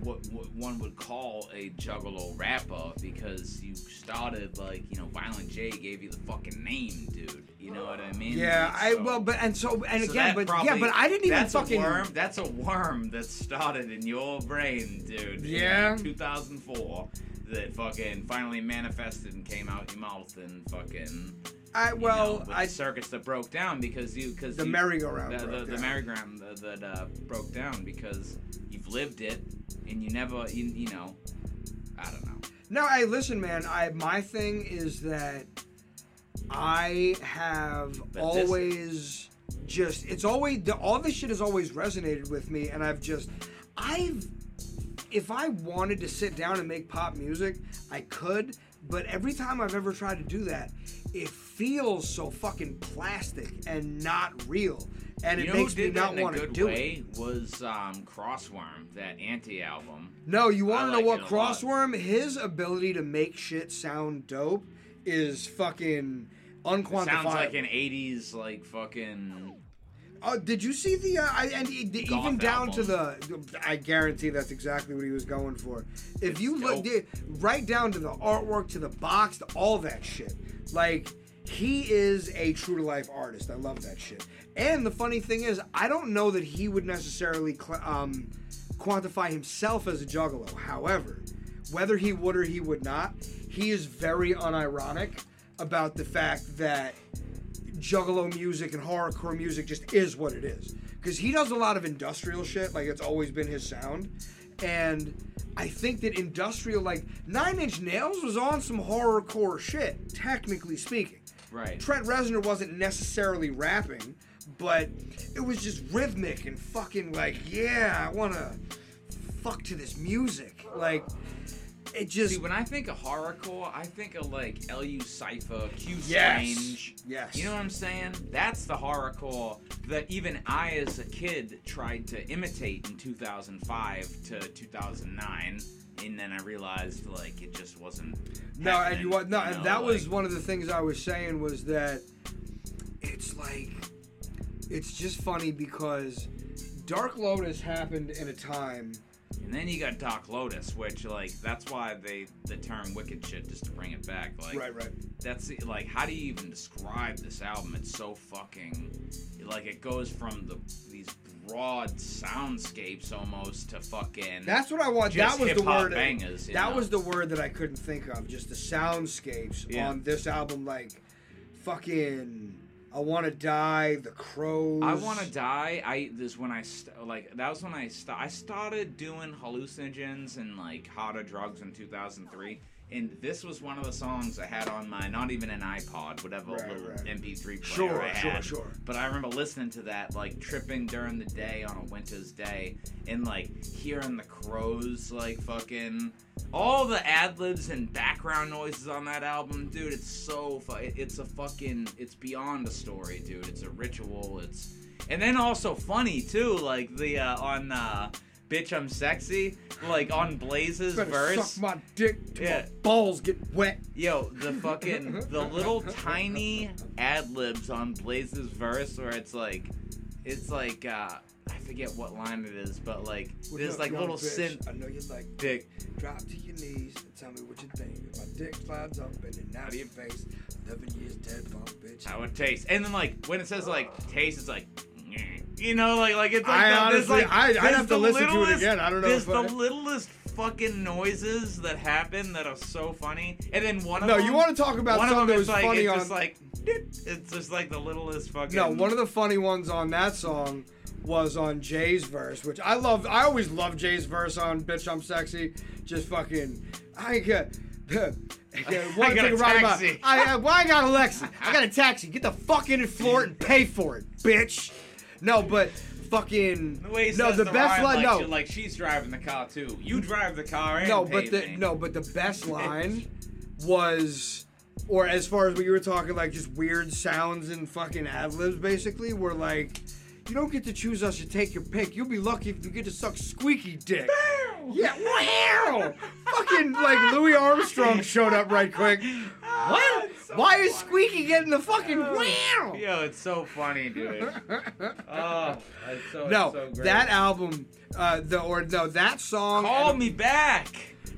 what, what one would call a juggalo rapper because you started like you know Violent J gave you the fucking name, dude. You know what I mean? Yeah, I So- well, but and so and so again, but probably- yeah, but I didn't even that's fucking. a worm. That's a worm that started in your brain, dude. Yeah? 2004. That fucking finally manifested and came out your mouth and fucking I you well, know, with I the circuits that broke down because you because the you, merry-go-round. the, the, the merry-go-round that, that uh, broke down because you've lived it and you never you, you know I don't know No, I listen, man. I my thing is that I have But this- always just it's always the, all this shit has always resonated with me, and I've just I've if I wanted to sit down and make pop music, I could. But every time I've ever tried to do that, it feels so fucking plastic and not real, and you it makes me not want to do it. was um, Crossworm that anti album No, you want to like know what. Crossworm? His ability to make shit sound dope is fucking unquantifiable. sounds like an 80s like fucking Oh, did you see the? Uh, I, and he- the- even down album. to the. I guarantee that's exactly what he was going for. If It's you look, did, right down to the artwork, to the box, to all that shit. Like he is a true to life artist. I love that shit. And the funny thing is, I don't know that he would necessarily cl- um, quantify himself as a juggalo. However, whether he would or he would not, he is very unironic about the fact that juggalo music and horrorcore music just is what it is. Because he does a lot of industrial shit, like it's always been his sound. And I think that industrial, like Nine Inch Nails, was on some horrorcore shit, technically speaking. Right. Trent Reznor wasn't necessarily rapping, but it was just rhythmic and fucking like, yeah, I wanna fuck to this music. Like, it just. See, when I think of horrorcore, I think of like Lu Cipher, Q Yes. Strange. Yes. You know what I'm saying? That's the horrorcore that even I, as a kid, tried to imitate in 2005 to 2009, and then I realized like it just wasn't. No, and you what? No, and know, that was one of the things I was saying was that it's like it's just funny because Dark Lotus happened in a time. And then you got Dark Lotus, which like that's why they the term wicked shit just to bring it back. Like right, right. that's like how do you even describe this album? It's so fucking like it goes from the these broad soundscapes almost to fucking That's what I want. That was the word. bangers, that know? was the word that I couldn't think of. Just the soundscapes Yeah. on this album, like fucking. I want to die. The crows. I want to die. I this when I st- like that was when I st- I started doing hallucinogens and like harder drugs in 2003. And this was one of the songs I had on my not even an iPod, whatever Right, little right. MP3 player Sure, I sure, had. sure. But I remember listening to that like tripping during the day on a winter's day and like hearing the crows like fucking all the ad libs and background noises on that album, dude. It's so fu- it's a fucking it's beyond a story, dude. It's a ritual. It's and then also funny too, like the uh, on uh, "Bitch I'm Sexy," like on Blaze's Better verse. suck my dick till Yeah. my balls get wet. Yo, the fucking the little [LAUGHS] tiny ad libs on Blaze's verse where it's like it's like uh I forget what line it is, but like What's there's up, like little bitch? synth I know you like dick. Drop to your knees and tell me what you think. If my dick slides up and then out of your face, 11 years dead, punk bitch. How it tastes. And then like when it says like taste it's like you know, like like it's like I that- there's, honestly- like, I- I'd have to the listen to it again. I don't know There's if I- the littlest fucking noises that happen that are so funny. And then one of them No, them you want to talk about one of something them that was like funny it's on. just like it's just like the littlest fucking no, one of the funny ones on that song was on Jay's verse, which I love. I always love Jay's verse on "Bitch I'm Sexy." Just fucking, I get. [LAUGHS] [LAUGHS] One got thing a right about- taxi. I, I, well, I got a [LAUGHS] Lexi. I got a taxi. Get the fuck in and floor it and pay for it, bitch. No, but fucking. The way no, the, the best line. like, no, like she's driving the car too. You drive the car and no, but the me. no, but the best [LAUGHS] line was, or as far as we were talking, like just weird sounds and fucking ad libs, basically, were like, you don't get to choose us to take your pick. You'll be lucky if you get to suck squeaky dick. Yeah, wow! fucking like Louis Armstrong showed up right quick. What? it's so Why is. Squeaky getting the fucking wow? Yo, it's so funny, dude. [LAUGHS] oh, it's so, no, it's so great. that album, uh, the or no, that song. Call me back.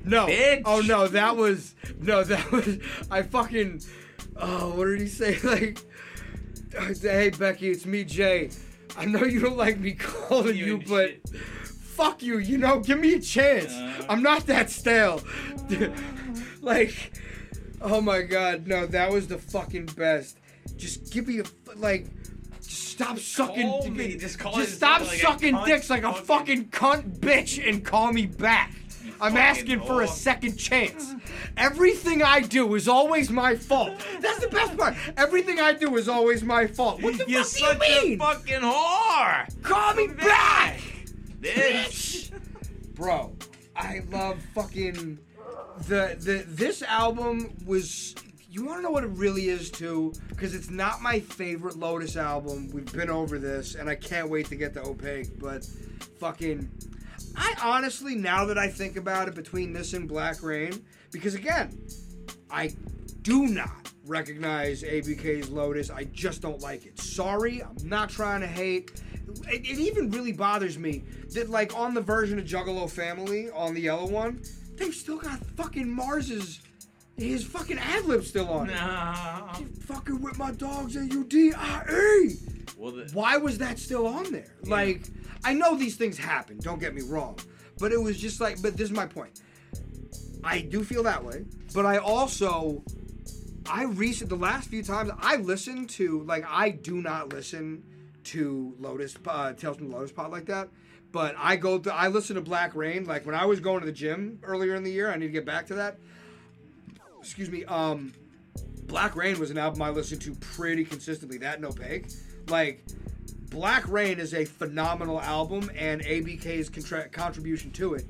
No. bitch. Oh no, that was no, that was I fucking. Oh, what did he say? [LAUGHS] Like, hey Becky, it's me, Jay. I know you don't like me calling You you, but shit. fuck you. You know, give me a chance. Uh. I'm not that stale. [LAUGHS] like, oh my god, no, that was the fucking best. Just give me a, like. Just stop sucking. Call me. Just call just stop like sucking dicks like a fucking- cunt bitch and call me back. I'm fucking asking for a second chance. Everything I do is always my fault. That's the best part. Everything I do is always my fault. What the You're fuck such do you a fucking whore. Call me back, Bitch. bro. I love fucking the the this album was. You want to know what it really is too? Because it's not my favorite Lotus album. We've been over this, and I can't wait to get to Opaque. But fucking, I honestly, now that I think about it, between this and Black Rain, because again, I do not recognize ABK's Lotus. I just don't like it. Sorry, I'm not trying to hate. It, it even really bothers me that, like, on the version of Juggalo Family, on the yellow one, they've still got fucking Marz's, his fucking ad lib still on it. No. You fucking with my dogs, A U D I E. Well, the, Why was that still on there? Like, I know these things happen, don't get me wrong. But it was just like, but this is my point. I do feel that way, but I also I recent the last few times I listened to like I do not listen to Lotus uh, Tales from the Lotus Pod like that. But I go to I listen to Black Rain like when I was going to the gym earlier in the year. I need to get back to that. Excuse me. Um, Black Rain was an album I listened to pretty consistently. That no peg, like Black Rain is a phenomenal album, and ABK's contra- contribution to it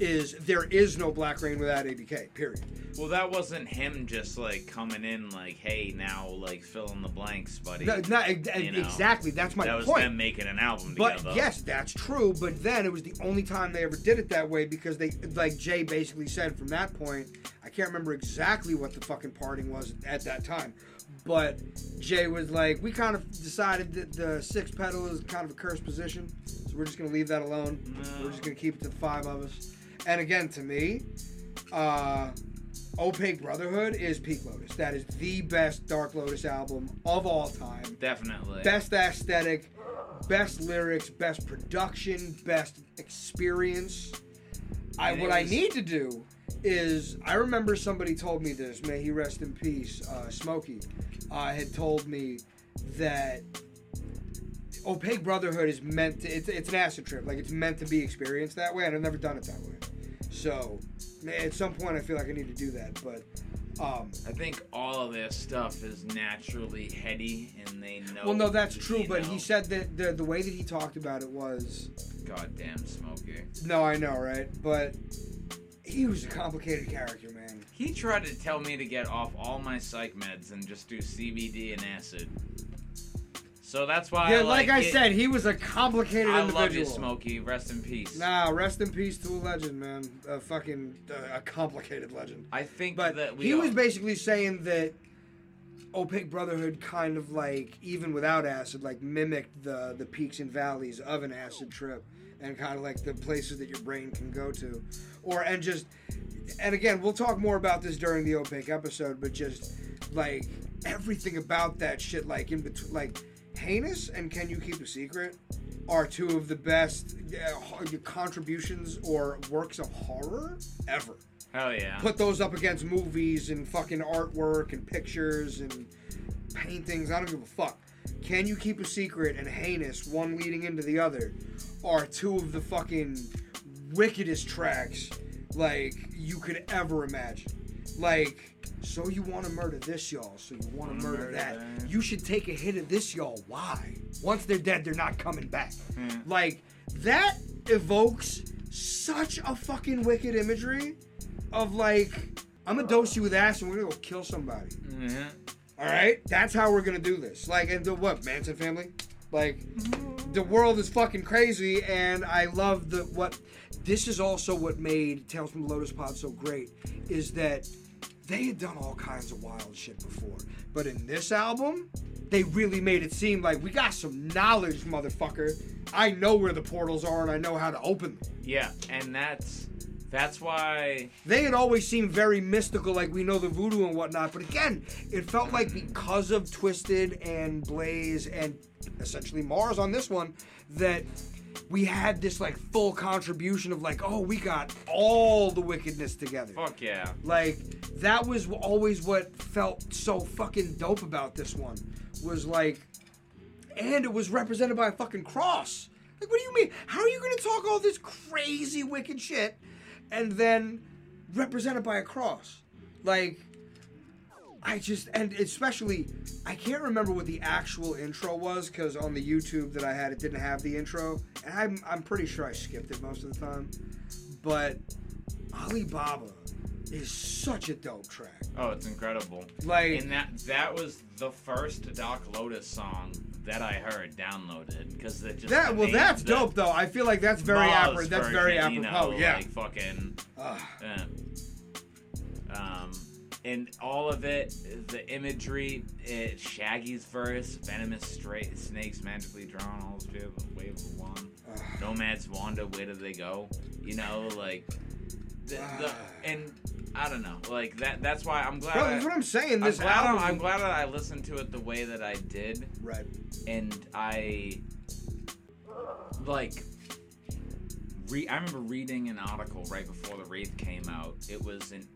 is there is no Black Rain without ABK. Period. Well, that wasn't him just like coming in like, "Hey, now like fill in the blanks, buddy." No, not You know, exactly. That's my point. that was them making an album But together. yes, that's true. But then it was the only time they ever did it that way because they, like Jay basically said from that point, I can't remember exactly what the fucking parting was at that time. But Jay was like, we kind of decided that the six petal is kind of a cursed position, so we're just gonna leave that alone. We're just gonna keep it to the five of us. And again, to me, uh, Opaque Brotherhood is Peak Lotus. That is the best Dark Lotus album of all time definitely. best aesthetic, best lyrics, best production, best experience. I I need to do is I remember somebody told me this. May he rest in peace. Uh, Smokey uh, had told me that Opaque Brotherhood is meant to. It's, it's an acid trip. Like it's meant to be experienced that way, and I've never done it that way. So at some point, I feel like I need to do that. But um, I think all of their stuff is naturally heady, and they know. well, no, that's true. But know. he said that the the way that he talked about it was "Goddamn Smokey." No, I know, right? But he was a complicated character, man. He tried to tell me to get off all my psych meds and just do CBD and acid. So that's why. yeah, I like, like I it. said, he was a complicated I individual. love you, Smokey. Rest in peace. Nah, rest in peace to a legend, man. A fucking uh, a complicated legend. I think But that we he was basically saying that Opaque Brotherhood kind of like, even without acid, like mimicked the the peaks and valleys of an acid trip, and kind of like the places that your brain can go to, or and just, and again, we'll talk more about this during the Opaque episode, but just like everything about that shit, like in between, like heinous and can you keep a secret are two of the best uh, contributions or works of horror ever Hell yeah. put those up against movies and fucking artwork and pictures and paintings. I don't give a fuck. Can you keep a secret and heinous, one leading into the other, are two of the fucking wickedest tracks like you could ever imagine. Like, so you want to murder this, y'all. So you want Wanna murder, murder that. that. You should take a hit of this, y'all. Why? Once they're dead, they're not coming back. Hmm. Like that evokes such a fucking wicked imagery of like I'm gonna dose you with acid and we're gonna go kill somebody. Yeah. All right, that's how we're gonna do this. Like, and the what Manson family? Like, the world is fucking crazy, and I love the what. This is also what made Tales from the Lotus Pod so great, is that they had done all kinds of wild shit before, but in this album, they really made it seem like we got some knowledge, motherfucker. I know where the portals are, and I know how to open them. Yeah, and that's that's why They had always seemed very mystical, like we know the voodoo and whatnot. But again, it felt like because of Twiztid and Blaze and essentially Marz on this one, that we had this like full contribution of like, oh, we got all the wickedness together. fuck yeah. Like that was always what felt so fucking dope about this one. Was like, and it was represented by a fucking cross. Like, what do you mean? How are you gonna talk all this crazy wicked shit, and then represented by a cross? Like, I just and especially I can't remember what the actual intro was because on the YouTube that I had it didn't have the intro, and I'm I'm pretty sure I skipped it most of the time. But Alibaba is such a dope track. Oh, it's incredible. Like And that that was the first Dark Lotus song that I heard downloaded because it just that. Well, that's dope though. I feel like that's very apropos. That's very apropos. You know, yeah. Like fucking. Ugh. Uh, um, and all of it, the imagery, it, Shaggy's verse, venomous straight snakes magically drawn, all the wave of one. Nomads wander, where do they go? You know, like, the, the, and I don't know, like that. That's why I'm glad. Bro, I, that's what I'm saying. I'm This glad, album. I'm glad that I listened to it the way that I did, Right. and I like re- I remember reading an article right before the Wraith came out. It was an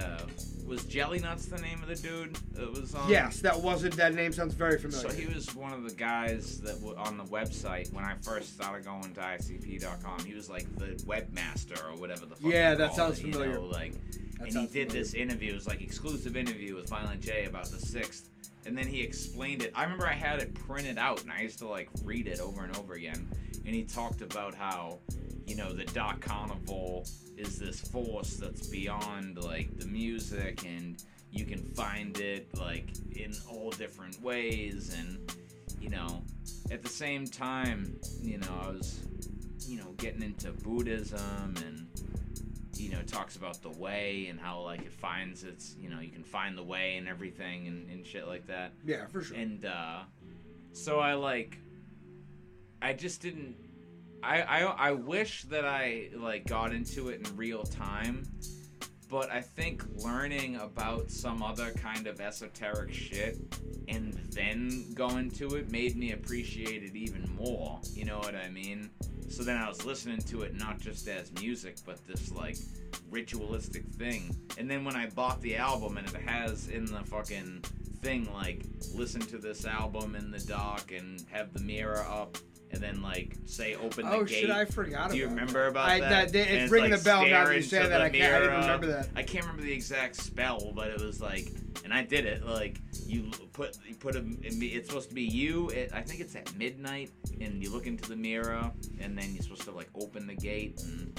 uh, was Jelly Nuts the name of the dude? It was on. Yes, that wasn't. That name sounds very familiar. So he was one of the guys that w- on the website when I first started going to ICP.com. He was like the webmaster or whatever the fuck. Yeah, that sounds it, you familiar. know, like, That and he did familiar. this interview. It was like exclusive interview with Violent J about the sixth. And then he explained it. I remember I had it printed out, and I used to like read it over and over again. And he talked about how, you know, the Dark Carnival is this force that's beyond like the music, and you can find it like in all different ways. And you know, at the same time, you know, I was, you know, getting into Buddhism and you know talks about the way and how like it finds its you know you can find the way and everything and, and shit like that yeah, for sure. and uh so i like i just didn't I, I i wish that i like got into it in real time but i think learning about some other kind of esoteric shit and then going to it made me appreciate it even more you know what i mean? So then i was listening to it not just as music but this like ritualistic thing. And then when i bought the album and it has in the fucking thing like listen to this album in the dark and have the mirror up and then like say open the oh gate shit, I forgot. do you remember that. about I, that? that it's ringing like the bell now you say that. I can't. I didn't remember that. I can't remember the exact spell, but it was like, and I did it. Like you put you put a. It's supposed to be you. It, I think it's at midnight, and you look into the mirror, and then you're supposed to like open the gate and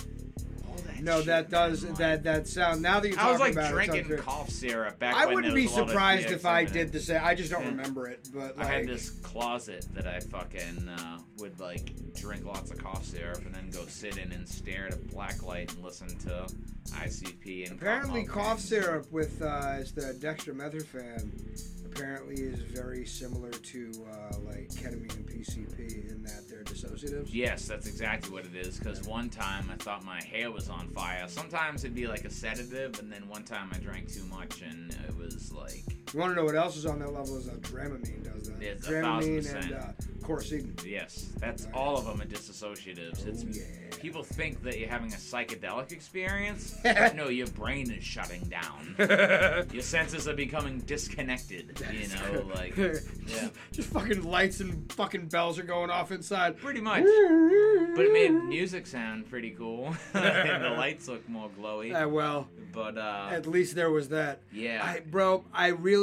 that. No, shit, that does man, that that sound. Now that you're I was talking like about it, it, sounds drinking cough syrup back. I when wouldn't there be was a surprised if I did the same. I just don't Yeah. remember it, but I had this closet that I fucking uh, would like drink lots of cough syrup and then go sit in and stare at a black light and listen to ICP and apparently Cottonmouth cough syrup with uh, is the dextromethorphan apparently is very similar to uh, like ketamine and PCP in that they're dissociatives. Yes, that's exactly what it is. Because one time I thought my hair was on fire. Sometimes it'd be like a sedative, and then one time I drank too much and it was like, You want to know what else is on that level? Is uh, Dramamine does that. It's Dramamine percent. and uh, Coricidin. yes, that's all of them are dissociatives. It's Oh, yeah. people think that you're having a psychedelic experience. [LAUGHS] no, your brain is shutting down. [LAUGHS] your senses are becoming disconnected. You know, like [LAUGHS] yeah. just fucking lights and fucking bells are going off inside. pretty much. But it made music sound pretty cool, and the lights look more glowy. Uh, well, But uh, at least there was that. yeah, I, bro, I really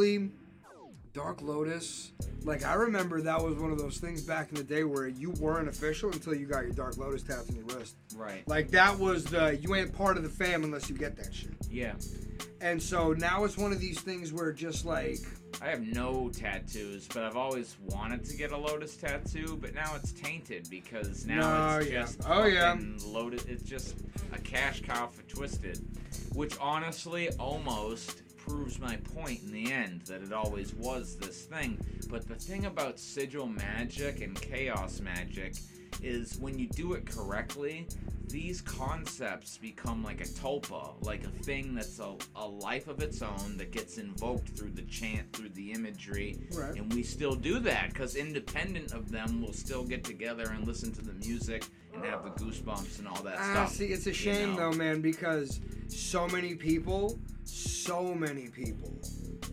Dark Lotus. Like I remember that was one of those things back in the day where you weren't official until you got your Dark Lotus tattoo on your wrist. right. Like that was the you ain't part of the fam unless you get that shit. Yeah, And so now it's one of these things where just like I have no tattoos, but I've always wanted to get a lotus tattoo. But now it's tainted because now No, it's yeah. just Oh, yeah. lotus. It's just a cash cow for Twiztid, which honestly almost proves my point in the end that it always was this thing. But the thing about sigil magic and chaos magic is when you do it correctly, these concepts become like a tulpa, like a thing that's a, a life of its own that gets invoked through the chant, through the imagery. Right. And we still do that because independent of them, we'll still get together and listen to the music and have the goosebumps and all that ah, stuff. see it's a you shame know? though, man, because so many people, so many people,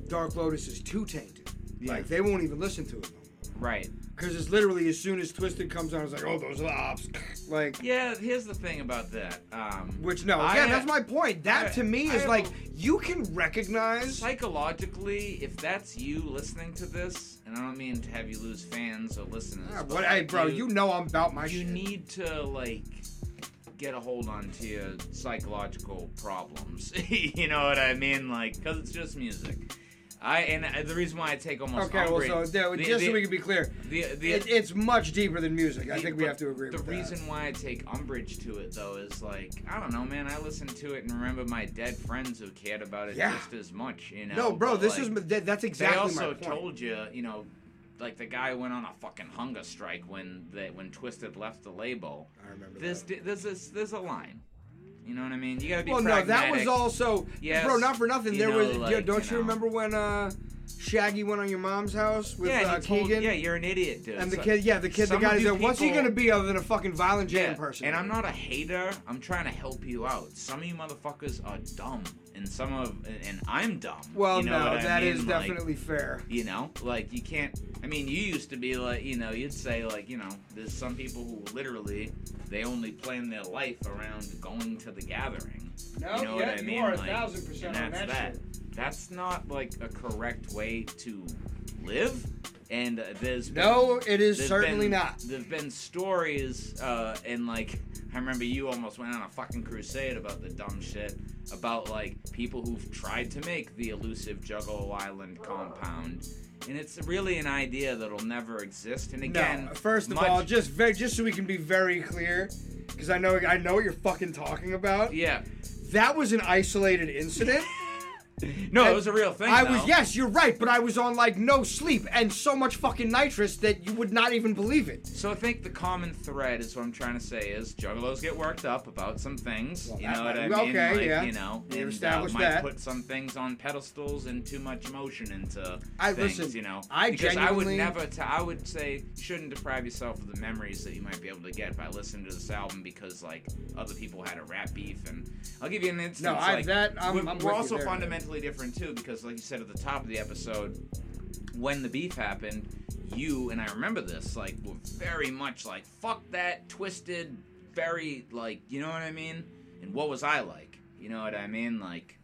Dark Lotus is too tainted. Yeah. Like they won't even listen to it no. Right. Because it's literally as soon as Twiztid comes on, it's like, oh, those are the ops. [LAUGHS] like, Yeah, here's the thing about that. Um, which no, I ha- that's my point. That I- to me I is like a- you can recognize. psychologically, if that's you listening to this, and I don't mean to have you lose fans or listeners, Ah, but what, hey, like, bro, you, know I'm about my you shit. need to like get a hold onto your psychological problems. [LAUGHS] you know what I mean? Like, because it's just music. I and the reason why I take almost okay, well, so there- the- just so we can be clear, the, the, it, it's much deeper than music. I think we have to agree The reason why I take umbrage to it, though, is like I don't know, man. I listen to it and remember my dead friends who cared about it Yeah. just as much. You know? No, bro, but, this like, is that, that's exactly they also told you, you know, like the guy went on a fucking hunger strike when they when Twiztid left the label. I remember There's that. this there's a line. You know what I mean? You gotta be Well, no, that was also, Yes, bro. Not for nothing. There know, was. like, don't you you know. remember when uh Shaggy went on your mom's house with yeah, uh, told, Keegan. yeah, you're an idiot, dude. And the kid, yeah, the kid, the guy said, "What's he gonna be other than a fucking violent jam Yeah, person?" and I'm not a hater. I'm trying to help you out. Some of you motherfuckers are dumb, and some of and I'm dumb. Well, you know no, that mean? is Like, definitely fair. You know, like you can't. I mean, you used to be like, you know, you'd say like, you know, there's some people who literally they only plan their life around going to the gathering. No, you know yeah, what I you mean? are a Like, thousand percent and on that's that that. shit. That's not like a correct way to live. And there's been- No, it is certainly been- not. There've been stories, uh, and like I remember you almost went on a fucking crusade about the dumb shit about like people who've tried to make the elusive Juggalo Island compound, and it's really an idea that'll never exist. And again, no, first of much- all, just just so we can be very clear, because I know I know what you're fucking talking about. yeah, That was an isolated incident. [LAUGHS] no, And it was a real thing. I though. was yes, you're right, but I was on like no sleep and so much fucking nitrous that you would not even believe it. So I think the common thread is what I'm trying to say is juggalos get worked up about some things. Well, you know what I mean? okay, like, yeah. You know, We and uh, might that. put some things on pedestals and too much emotion into I- things. listen, you know, I because I would never. T- I would say you shouldn't deprive yourself of the memories that you might be able to get by listening to this album because like other people had a rap beef, and I'll give you an instance. No, I- like, that- I'm- we're, I'm we're also there, fundamentally different too because, like you said at the top of the episode, when the beef happened, you and I remember this, like, were very much like, fuck that, Twiztid, very, like, you know what I mean? And what was I like? You know what I mean? Like,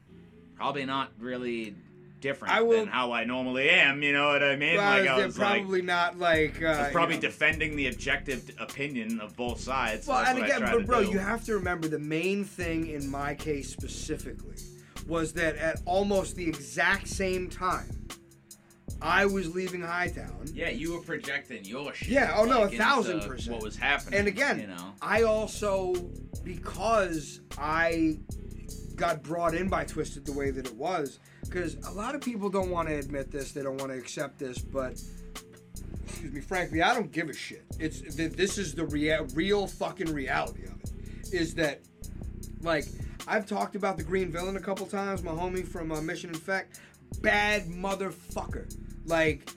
probably not really different I will- than how I normally am, you know what I mean? Well, like, I was like, probably not like. Uh, probably you know. defending the objective opinion of both sides. Well, and again, but bro, do. you have to remember the main thing in my case specifically was that at almost the exact same time, I was leaving Hightown. Yeah, you were projecting your shit. Yeah, oh, no, a like, into thousand percent. What was happening? And again, you know, I also because I got brought in by Twiztid the way that it was, because a lot of people don't want to admit this, they don't want to accept this, but excuse me, frankly, I don't give a shit. It's this is the rea- real fucking reality of it. Is that like I've talked about the Green Villain a couple times, my homie from uh, Mission Infect, bad motherfucker, like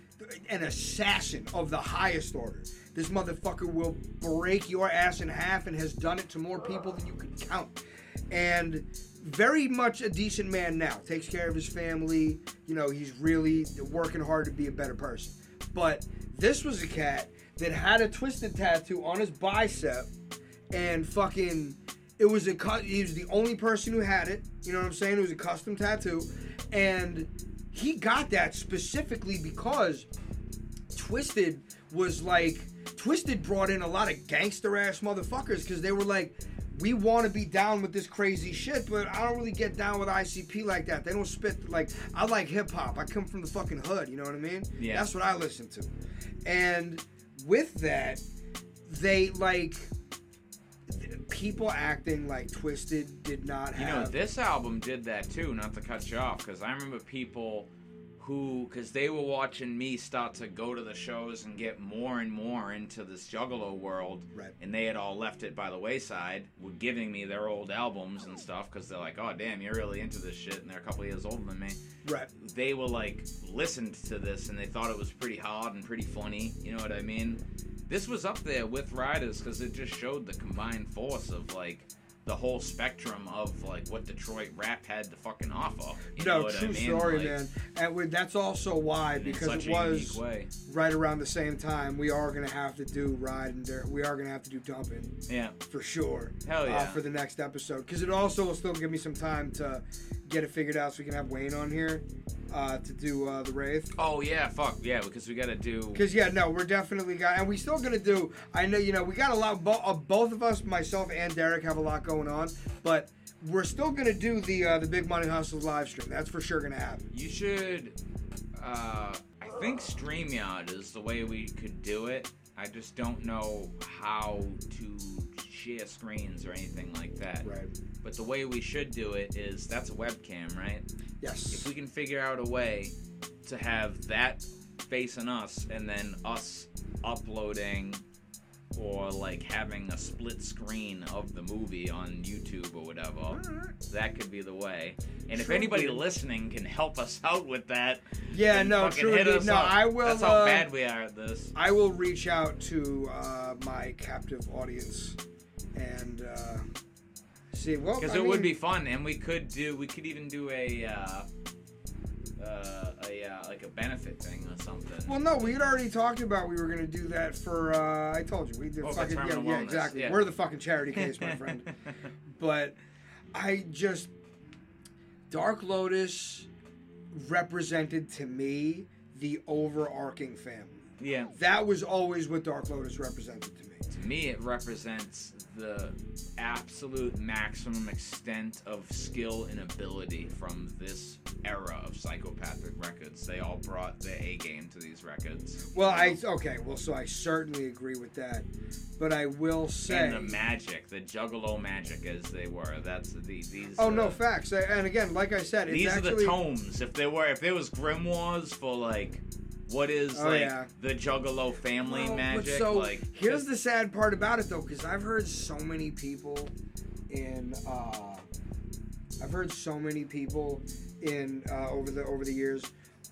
an assassin of the highest order. This motherfucker will break your ass in half and has done it to more people than you can count. And very much a decent man now. Takes care of his family. You know, he's really working hard to be a better person. But this was a cat that had a Twiztid tattoo on his bicep and fucking it was a cut he was the only person who had it you know what i'm saying it was a custom tattoo and he got that specifically because Twiztid was like Twiztid brought in a lot of gangster ass motherfuckers because they were like we want to be down with this crazy shit, but I don't really get down with ICP like that. They don't spit like I like hip hop. I come from the fucking hood. You know what I mean? Yeah. That's what I listen to. And with that, they like people acting like Twiztid did not have. You know, this album did that too, not to cut you off, because I remember people who, because they were watching me start to go to the shows and get more and more into this Juggalo world, Right. and they had all left it by the wayside, were giving me their old albums and stuff, because they're like, oh, damn, you're really into this shit, and they're a couple years older than me. right. They were like, listened to this, and they thought it was pretty hard and pretty funny, you know what I mean? This was up there with Riders, because it just showed the combined force of, like, the whole spectrum of like what Detroit rap had to fucking offer. You know no, true I mean? story, Like, man. And we, that's also why because it was right around the same time. We are gonna have to do ride and Dar- we are gonna have to do dumping Yeah. for sure. Hell yeah. Uh, for the next episode because it also will still give me some time to get it figured out so we can have Wayne on here uh, to do uh, the wraith. Oh yeah, fuck yeah, because we gotta do. Because yeah, no, we're definitely got, and we still gonna do. I know you know we got a lot. Bo- uh, both of us, myself and Derek, have a lot going on, but we're still gonna do the uh, the Big Money Hustles live stream. That's for sure gonna happen. You should. Uh, I think Streamyard is the way we could do it. I just don't know how to share screens or anything like that. Right. But the way we should do it is that's a webcam, right? Yes. If we can figure out a way to have that facing us and then us uploading or like having a split screen of the movie on YouTube or whatever. Alright. That could be the way. And if anybody listening can help us out with that, Yeah, no, true. hit us No, up. I will. That's how uh, bad we are at this. I will reach out to uh, my captive audience and uh, see. Well, Because it would be fun, and we could do. We could even do a. A uh, like a benefit thing or something. Well, no, we had already talked about we were going to do that for. Uh, I told you we did Oh, fucking yeah, yeah, wellness, exactly. yeah. We're the fucking charity case, my friend. [LAUGHS] But I just Dark Lotus represented to me the overarching family. yeah. That was always what Dark Lotus represented to me. To me, it represents the absolute maximum extent of skill and ability from this era of psychopathic records. They all brought the A game to these records. Well, I okay. Well, so I certainly agree with that, but I will say. and the magic, the juggalo magic, as they were. That's the these. Oh uh, no, facts. And again, like I said, it's These actually are the tomes. If they were, if there was grimoires for like, what is Oh, like yeah. the Juggalo family Well, magic? So like, here's the sad part about it though, because I've heard so many people in. Uh, I've heard so many people in uh, over the over the years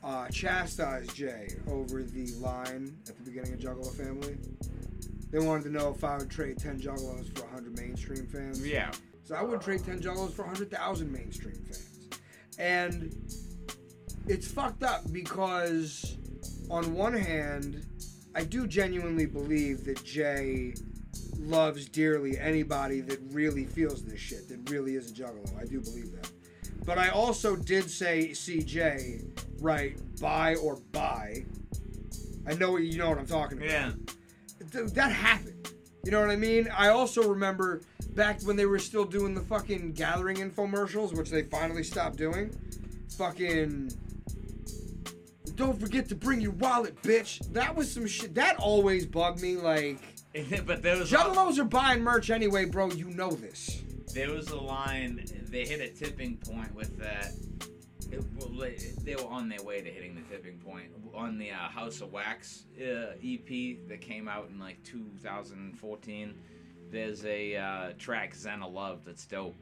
uh, chastise Jay over the line at the beginning of Juggalo Family. They wanted to know if I would trade ten Juggalos for hundred mainstream fans. yeah, So I would trade 10 Juggalos for 100,000 mainstream fans. And it's fucked up because, on one hand, I do genuinely believe that Jay loves dearly anybody that really feels this shit, that really is a Juggalo. I do believe that. But I also did say, CJ, right, buy or buy. I know you know what I'm talking about yeah. th- that happened. You know what I mean? I also remember back when they were still doing the fucking gathering infomercials, which they finally stopped doing. Fucking. Don't forget to bring your wallet, bitch. That was some shit. That always bugged me. Like, [LAUGHS] but there was Juggalos are buying merch anyway, bro. You know this. there was a line. They hit a tipping point with that. It, they- they were on their way to hitting the tipping point on the uh, House of Wax uh, EP that came out in like 2014. There's a uh, track Zen of Love that's dope,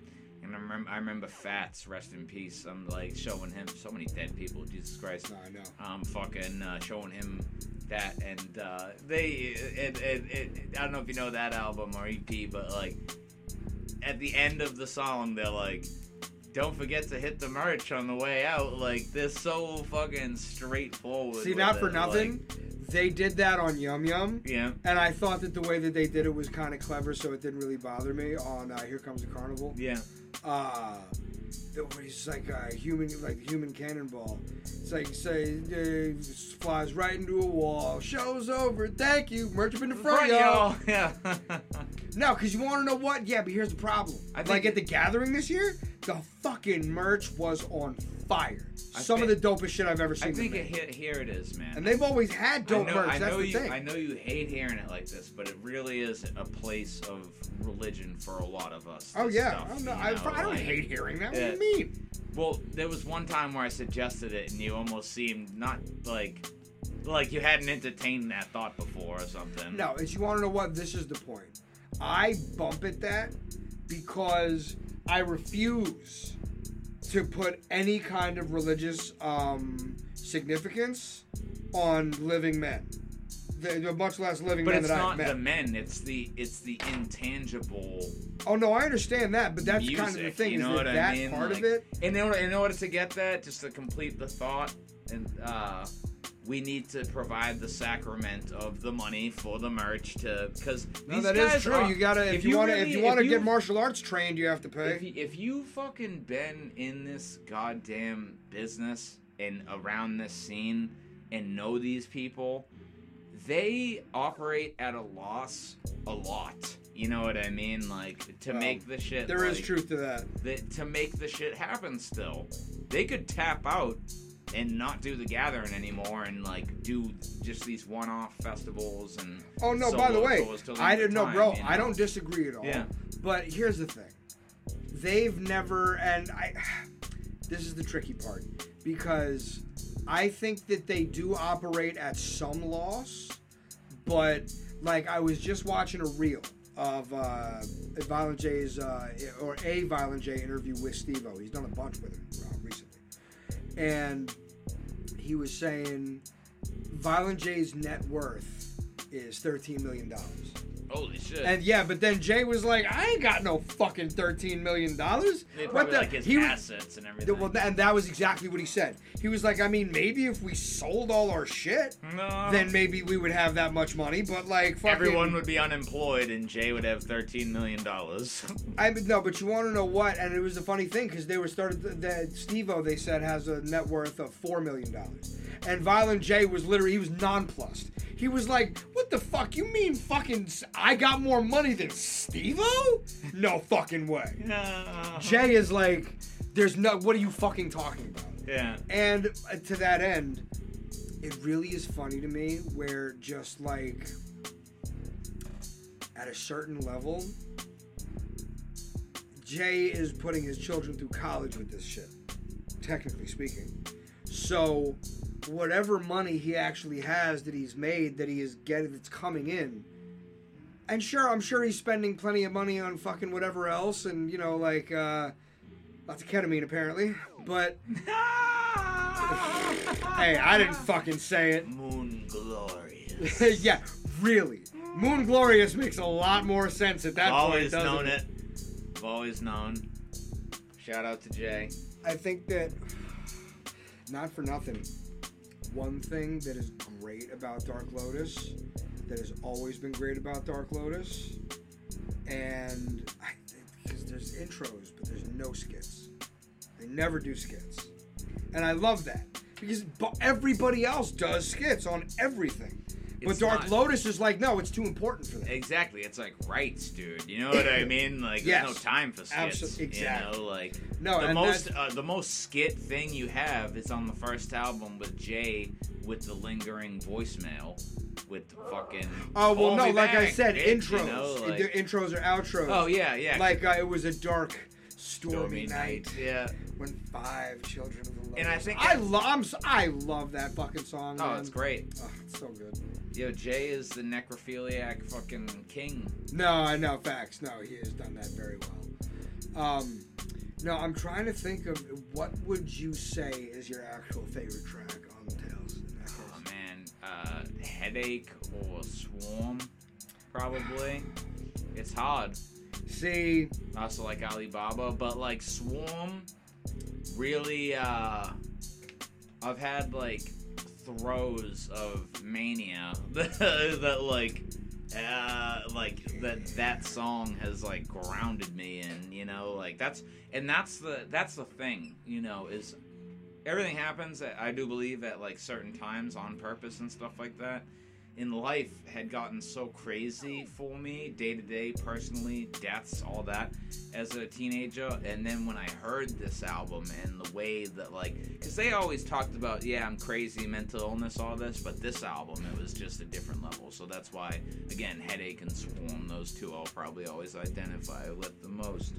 and I remember I remember Fats, rest in peace. I'm like showing him so many dead people. Jesus Christ. No, I know. I'm um, fucking uh, showing him that, and uh, they, it, it, it, I don't know if you know that album or EP, but like at the end of the song, they're like, "Don't forget to hit the merch on the way out." Like they're so fucking straightforward. See, not it, for like, nothing, they did that on Yum Yum. yeah, And I thought that the way that they did it was kind of clever, so it didn't really bother me on uh, Here Comes the Carnival. yeah, uh it's like a human like human cannonball it's like say uh, flies right into a wall show's over thank you merch up in the front, y'all yeah. [LAUGHS] no because you want to know what yeah but here's the problem I like at the gathering this year the fucking merch was on fire I some of the dopest shit i've ever seen I think it hit, here it is, man. and they've always had dope I know, merch I that's know the you. thing I know you hate hearing it like this, but it really is a place of religion for a lot of us. oh yeah stuff, I'm not, you I, I don't hate hearing that Yeah. what do you mean Well, there was one time where I suggested it, and you almost seemed not like like you hadn't entertained that thought before or something. No, it's you want to know what? This is the point. I bump at that because I refuse to put any kind of religious um, significance on living men. The, the much less living but men it's I've not met. the men; it's the it's the intangible. oh no, I understand that, but that's kind of the thing. you is know that, I that mean? part Like, of it. In order, in order to get that, just to complete the thought, and uh, we need to provide the sacrament of the money for the merch to because No, that is true. you gotta if, you want to if you want to get martial arts trained, you have to pay. If you, if you fucking been in this goddamn business and around this scene and know these people, they operate at a loss a lot. You know what I mean? Like to Well, make the shit. There is like, truth to that. to make the shit happen still. They could tap out and not do the gathering anymore and like do just these one-off festivals and Oh no! By the way, tours till the I didn't know, bro. you I don't disagree at all. Yeah. But here's the thing: they've never, and I. [SIGHS] This is the tricky part because I think that they do operate at some loss, but Like I was just watching a reel of uh, Violent J's uh, or a Violent J interview with Steve-O. He's done a bunch with him uh, recently, and he was saying Violent J's net worth is thirteen million dollars. Holy shit. And yeah, but then Jay was like, "I ain't got no fucking thirteen million dollars." They probably like his he assets and everything. well, and that was exactly what he said. He was like, "I mean, maybe if we sold all our shit, no. then maybe we would have that much money." But like, fucking, everyone would be unemployed and Jay would have thirteen million dollars. [LAUGHS] I mean, no, but you want to know what? And it was a funny thing because they were started. That Steve-O they said has a net worth of four million dollars, and Violent J was literally he was nonplussed. He was like, "What the fuck? You mean fucking? I got more money than Steve-O? No fucking way." [LAUGHS] No. Jay is like, "There's no. What are you fucking talking about?" yeah. And uh, to that end, it really is funny to me where just like at a certain level, Jay is putting his children through college with this shit, technically speaking. So, whatever money he actually has that he's made, that he is getting, that's coming in. And sure, I'm sure he's spending plenty of money on fucking whatever else, and you know, like uh, lots of ketamine apparently. But [LAUGHS] hey, I didn't fucking say it. Moon glorious. [LAUGHS] yeah, really. Moon Glorious makes a lot more sense at that I've point. always known it. I've always known. Shout out to Jay. I think that, [SIGHS] not for nothing, one thing that is great about Dark Lotus, that has always been great about Dark Lotus, and I because there's intros, but there's no skits. They never do skits, and I love that because everybody else does skits on everything. But Dark not- Lotus is like, no, it's too important for that. Exactly. It's like rights, dude. You know what I [LAUGHS] mean? Like there's no time for skits. Absol- exactly. You know, like No, the most uh, the most skit thing you have is on the first album with Jay with the lingering voicemail with the fucking. Oh well, no, like I said, bitch," intros. You know, like- intros or outros. oh yeah, yeah. like uh, it was a dark, stormy, Stormy night, Yeah. when five children of the. And I think I love, I love that fucking song. Oh, man. it's great. Oh, it's so good. Yo, Jay is the necrophiliac fucking king. No, I know facts. No, he has done that very well. Um, no, I'm trying to think of what would you say is your actual favorite track on Tales. Oh man, uh, headache or swarm, probably. It's hard. See, also like Alibaba, but like Swarm really uh I've had like throes of mania [LAUGHS] that, like uh like that that song has like grounded me in, you know, like that's and that's the that's the thing, you know, is everything happens I do believe at like certain times on purpose and stuff like that. In life had gotten so crazy for me day to day, personally, deaths, all that, as a teenager. And then when I heard this album and the way that, like, because they always talked about, yeah, I'm crazy, mental illness, all this, but this album, it was just a different level. So that's why, again, Headache and Swarm, those two I'll probably always identify with the most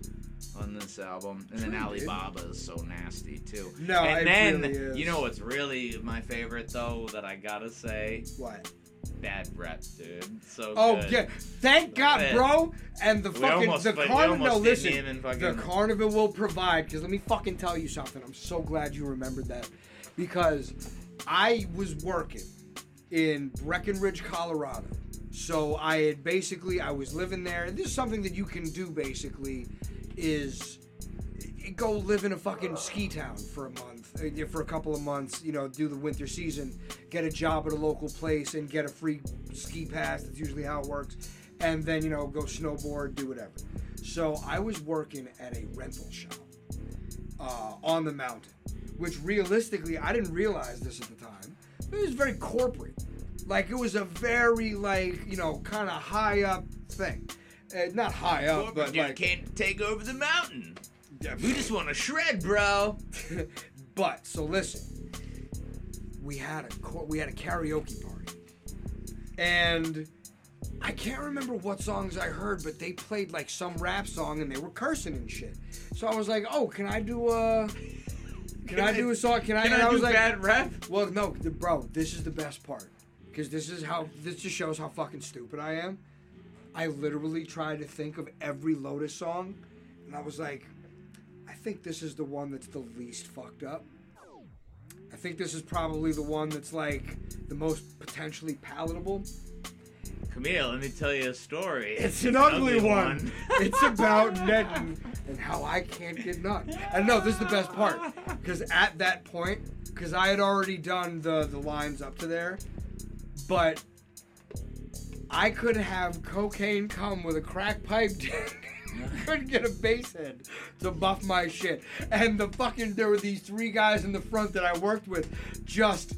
on this album. And then True, dude. Alibaba is so nasty, too. No, and then, really you know what's really my favorite, though, that I gotta say? what? Bad Rep, dude. So Oh good. yeah! Thank God, bro. And the We fucking almost- the carnival. No, listen. fucking- The carnival will provide. Because let me fucking tell you something. I'm so glad you remembered that. Because I was working in Breckenridge, Colorado. So I had basically I was living there. And this is something that you can do basically is go live in a fucking ski town for a month, for a couple of months, you know, do the winter season, get a job at a local place and get a free ski pass. That's usually how it works. And then, you know, go snowboard, do whatever. So I was working at a rental shop uh, on the mountain, which realistically, I didn't realize this at the time. It was very corporate. Like, it was a very, like, you know, kind of high up thing. Uh, not high up, but you like. can't take over the mountain. We just want to shred, bro. [LAUGHS] but so listen, we had a we had a karaoke party, and I can't remember what songs I heard, but they played like some rap song and they were cursing and shit. So I was like, oh, can I do a can I do a song? Can I? Can and I, was do like, Bad Rep? well, no, bro, this is the best part. because this is how this just shows how fucking stupid I am. I literally tried to think of every Lotus song, and I was like, I think this is the one that's the least fucked up. I think this is probably the one that's like the most potentially palatable. Camille, let me tell you a story. It's an ugly, one. [LAUGHS] it's about [LAUGHS] Nedden and how I can't get nut. And no, this is the best part because at that point, because I had already done the the lines up to there, but I could have cocaine come with a crack pipe. [LAUGHS] couldn't get a bass head to buff my shit. And the fucking there were these three guys in the front that I worked with just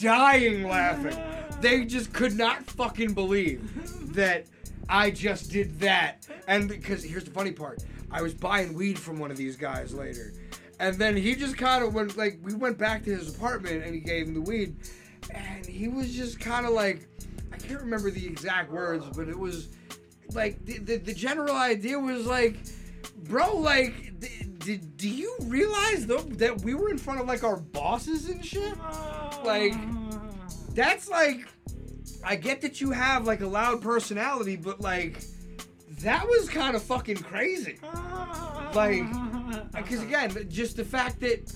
dying laughing. They just could not fucking believe that I just did that. And because here's the funny part. I was buying weed from one of these guys later. And then he just kind of went like we went back to his apartment and he gave him the weed and he was just kind of like I can't remember the exact words, but it was like the, the, the general idea was like, bro, like, did do you realize though that we were in front of like our bosses and shit? Like, that's like, I get that you have like a loud personality, but like, that was kind of fucking crazy. Like, [LAUGHS] because again, just the fact that.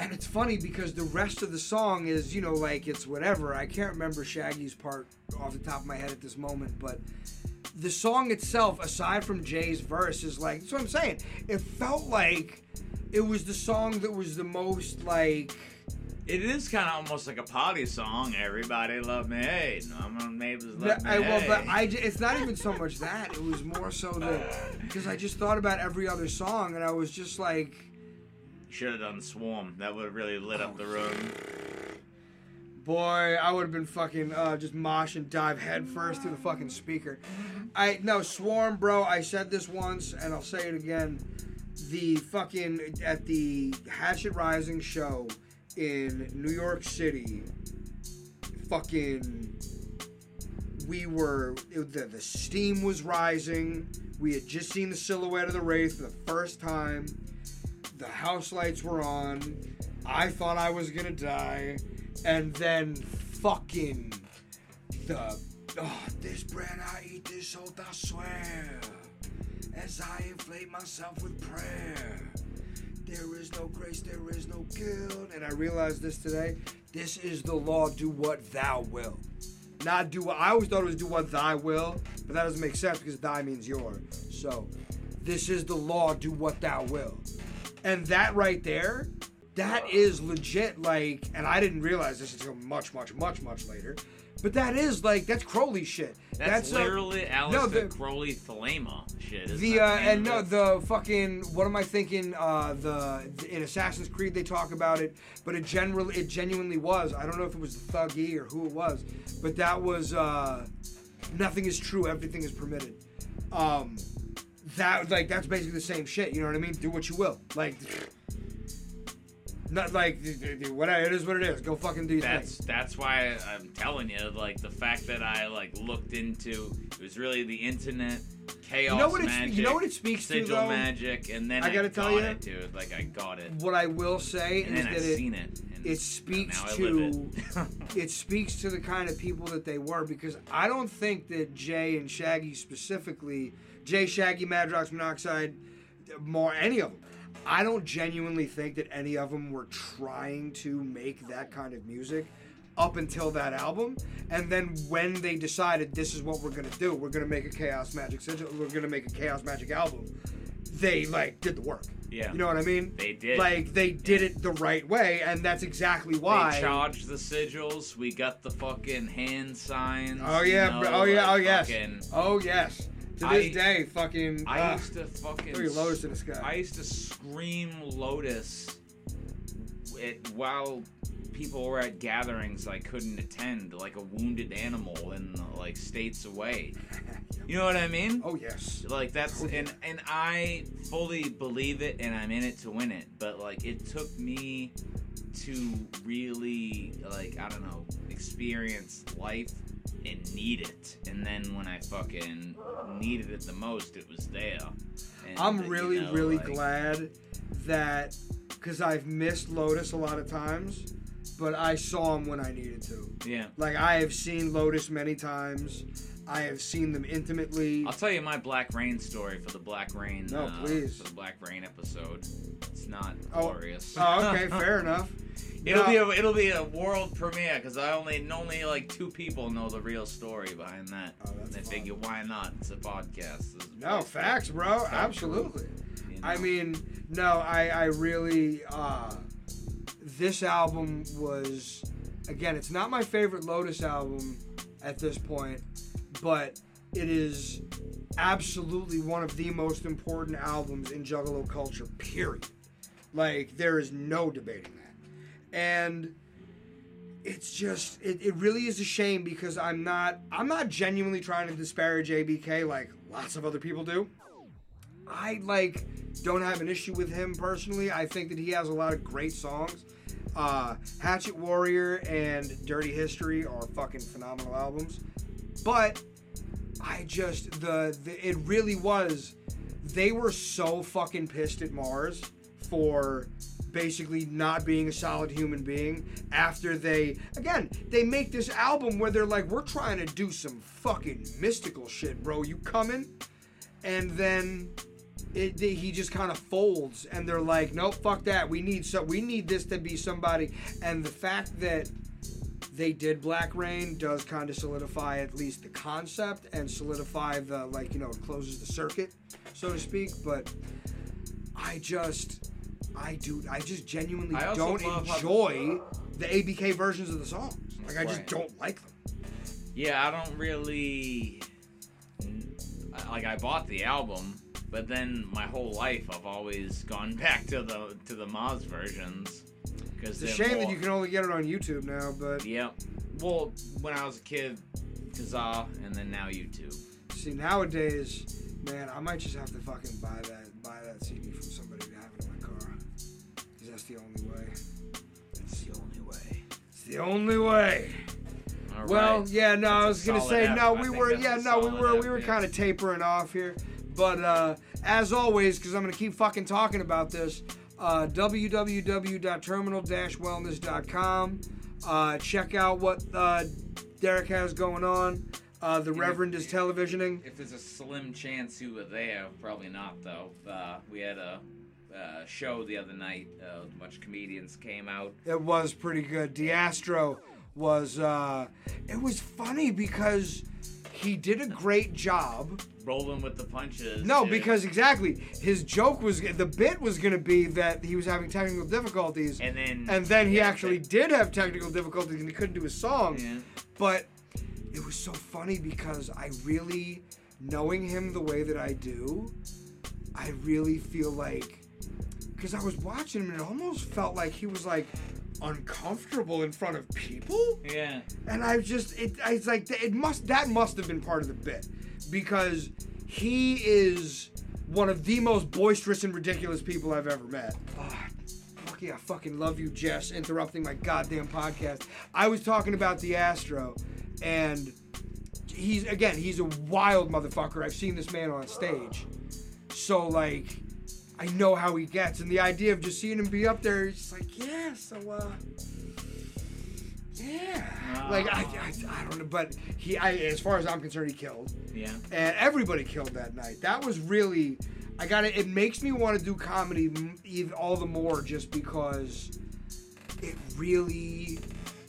And it's funny because the rest of the song is, you know, like it's whatever. I can't remember Shaggy's part off the top of my head at this moment, but the song itself, aside from Jay's verse, is like that's what I'm saying. It felt like it was the song that was the most like. It is kind of almost like a party song. Everybody love me, hey, no, my neighbors love me. I, well, but hey. I, it's not even so much that. It was more so that [LAUGHS] because I just thought about every other song and I was just like, should have done Swarm. That would have really lit up oh, the room. Boy, I would have been fucking uh, just mosh and dive head first through the fucking speaker. I no Swarm, bro. I said this once and I'll say it again. The fucking at the Hatchet Rising show in New York City, fucking. We were it, the the steam was rising. We had just seen the silhouette of the wraith for the first time. The house lights were on. I thought I was gonna die, and then fucking the oh, this bread I eat this oath I swear, as I inflate myself with prayer. There is no grace, there is no guilt, and I realized this today. This is the law. Do what thou will, not do what I always thought it was. Do what thy will, but that doesn't make sense because thy means your. So, this is the law. Do what thou will. And that right there, that is legit. Like, and I didn't realize this until much, much, much, much later. But that is like that's Crowley shit. That's, uh, literally Aleister the- Crowley Thelema shit. isn't the uh, and no the fucking what am I thinking? Uh, the, in Assassin's Creed they talk about it, but it generally it genuinely was. I don't know if it was the Thuggy or who it was, but that was uh, nothing is true, everything is permitted. Um, that like that's basically the same shit. You know what I mean? Do what you will. Like, not like whatever. It is what it is. Go fucking do your That's thing. that's why I'm telling you, like the fact that I like looked into it was really the internet, chaos You know what it- magic, you know what it speaks to, sigil though? magic, and then I I, gotta tell got you, it, dude. Like I got it, What I will say and is then that I it, seen it. It speaks I to it. [LAUGHS] [LAUGHS] it speaks to the kind of people that they were because I don't think that Jay and Shaggy specifically, Jay, Shaggy, Madrox, Monoxide, more any of them. I don't genuinely think that any of them were trying to make that kind of music up until that album. And then when they decided this is what we're gonna do, we're gonna make a Chaos Magic Sigil, we're gonna make a Chaos Magic album. They like did the work. Yeah. You know what I mean? They did. Like they did it the right way, and that's exactly why. They charged the sigils. We got the fucking hand signs. Oh you yeah, know, oh yeah, oh yes, fucking- oh yes. To this I- day, fucking. I uh, used to fucking. throw Lotus in the sky. I used to scream Lotus it, while people were at gatherings I couldn't attend, like a wounded animal in like states away. [LAUGHS] You know what I mean? oh yes. Like that's and and I fully believe it, and I'm in it to win it. But like it took me to really like I don't know experience life and need it. And then when I fucking needed it the most, it was there. And, I'm you really, know, really like- glad that because I've missed Lotus a lot of times, but I saw him when I needed to. Yeah. Like I have seen Lotus many times. I have seen them intimately. I'll tell you my Black Rain story for the Black Rain. No, uh, please. For the Black Rain episode. It's not Oh. glorious. Oh, okay, [LAUGHS] fair enough. It'll No. be a, it'll be a world premiere because I only only like two people know the real story behind that. Oh, that's and I fun. figure why not? It's a podcast. It's No, facts, bro. Factual. Absolutely. you I mean, no, I, I really, uh, this album was, again, it's not my favorite Lotus album at this point, but it is absolutely one of the most important albums in Juggalo culture, period. Like, there is no debating that. And it's just it, it really is a shame because I'm not I'm not genuinely trying to disparage ABK like lots of other people do. I like don't have an issue with him personally. I think that he has a lot of great songs. Uh, Hatchet Warrior and Dirty History are fucking phenomenal albums. But I just the, the it really was they were so fucking pissed at Marz for basically not being a solid human being after they again they make this album where they're like we're trying to do some fucking mystical shit bro. You coming? And then it, they- he just kind of folds and they're like nope fuck that. We need so we need this to be somebody. And the fact that they did black rain does kind of solidify at least the concept and solidify the like you know it closes the circuit so to speak but i just i do i just genuinely I also don't love how- enjoy the abk versions of the songs like i just Right. don't like them Yeah, I don't really I- like. I bought the album, but then my whole life I've always gone [LAUGHS] back to the to the Marz versions because it's a shame that you can only get it on youtube now but Yep. Well, when I was a kid, Kazaa, and then now YouTube. See nowadays, man, I might just have to fucking buy that buy that CD from somebody to have it in my car. Cause that's the only way. It's the only way. It's the only way. All well, right. yeah, no, I That's a was gonna say F. no. I We were, yeah, no, we were, F, we were yeah. kind of tapering off here. But uh, as always, because I'm gonna keep fucking talking about this, uh, www.terminal-wellness.com. Uh, check out what uh, Derek has going on. Uh, the if- Reverend is televisioning. If there's a slim chance you were there, probably not though. Uh, we had a uh, show the other night. Uh, a bunch of comedians came out. It was pretty good. Diastro was. Uh, it was funny because he did a great job. Rolling with the punches. No, dude. because exactly his joke was the bit was going to be that he was having technical difficulties, and then and then he actually did have technical difficulties and he couldn't do his song. Yeah. But it was so funny because I really, knowing him the way that I do, I really feel like, because I was watching him and it almost felt like he was like uncomfortable in front of people. Yeah. And I just, it, I was like, it must, that must have been part of the bit because he is one of the most boisterous and ridiculous people I've ever met. Fuck yeah, I fucking love you, Jess, interrupting my goddamn podcast. I was talking about the Astro, and he's, again, he's a wild motherfucker. I've seen this man on stage. So, like, I know how he gets, and the idea of just seeing him be up there, it's like, yeah, so, uh, yeah. Like, I, I, I don't know, but he, I, as far as I'm concerned, he killed Yeah. and everybody killed that night. That was really, I got it. It makes me want to do comedy even all the more just because it really,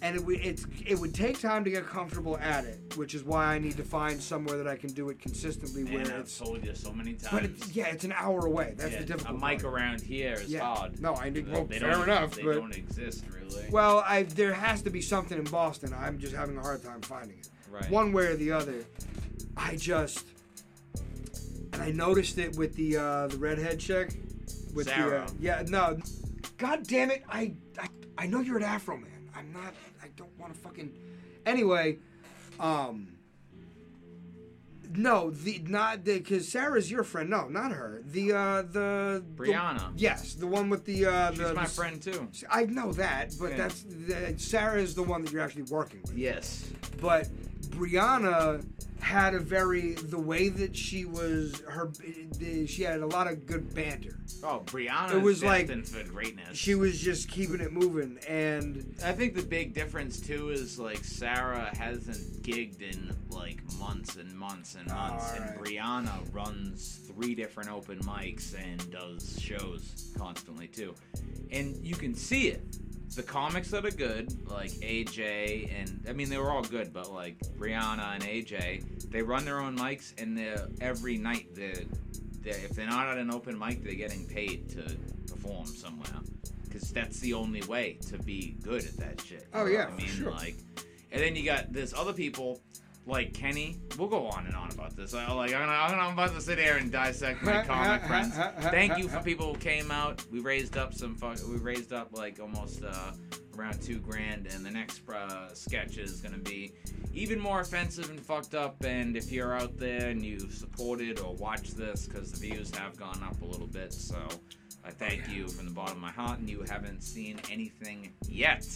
and it would it's it would take time to get comfortable at it, which is why I need to find somewhere that I can do it consistently Man, where I've it's. told you so many times. But it's, yeah, it's an hour away. That's Yeah, the difficult A mic part. around here is Yeah. hard. No, I need. Well, they fair enough, They but- don't exist really. Well, I there has to be something in Boston. I'm just having a hard time finding it. right. one way or the other. I just and I noticed it with the uh, the redhead chick. With the Sarah. uh, yeah no, god damn it! I, I I know you're an Afro man. I'm not. Want to fucking. Anyway, um. No, the not the because Sarah's your friend. No, not her. The uh the the- Brianna. yes, the one with the uh She's the, my the- friend too. I know that, but Yeah. that's the, Sarah is the one that you're actually working with. Yes. But Brianna had a very the way that she was her the, she had a lot of good banter. Oh, Brianna It was like- for greatness. She was just keeping it moving, and I think the big difference too is like Sarah hasn't gigged in like months and months and months, and Alright. Brianna runs three different open mics and does shows constantly too, and you can see it. The comics that are good, like AJ, and I mean they were all good, but like Brianna and AJ, they run their own mics, and they're every night they're, they're if they're not at an open mic, they're getting paid to perform somewhere because that's the only way to be good at that shit. Oh, know yeah, what I for mean, sure. like, and then you got this other people like Kenny. We'll go on and on about this. I, like, I'm, gonna, I'm, about to sit here and dissect my comic friends. Thank you for people who came out. We raised up some. Fuck, we raised up like almost uh, around two grand, and the next uh, sketch is gonna be even more offensive and fucked up. And if you're out there and you've supported or watched this, because the views have gone up a little bit, so I thank you from the bottom of my heart. And you haven't seen anything yet.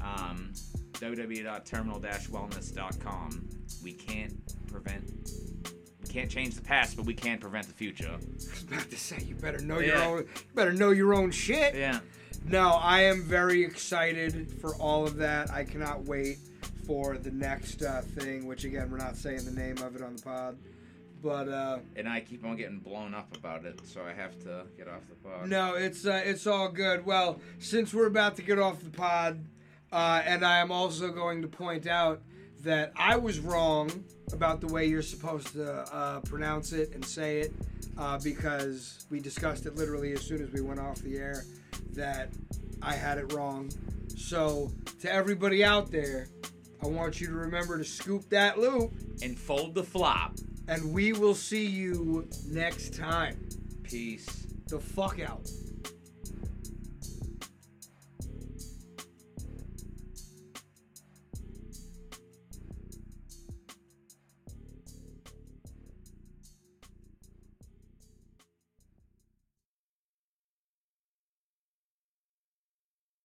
Um, www.terminal-wellness.com. We can't prevent. We can't change the past, but we can prevent the future. I was about to say you better know your own you better know your own shit. Yeah. No, I am very excited for all of that. I cannot wait for the next uh, thing, which again we're not saying the name of it on the pod, but uh, And I keep on getting blown up about it, so I have to get off the pod. no, it's uh, it's all good. Well, since we're about to get off the pod, uh, and I am also going to point out that I was wrong about the way you're supposed to uh, pronounce it and say it, uh, because we discussed it literally as soon as we went off the air that I had it wrong. So to everybody out there, I want you to remember to scoop that loop, And fold the flop. and we will see you next time. Peace. The fuck out.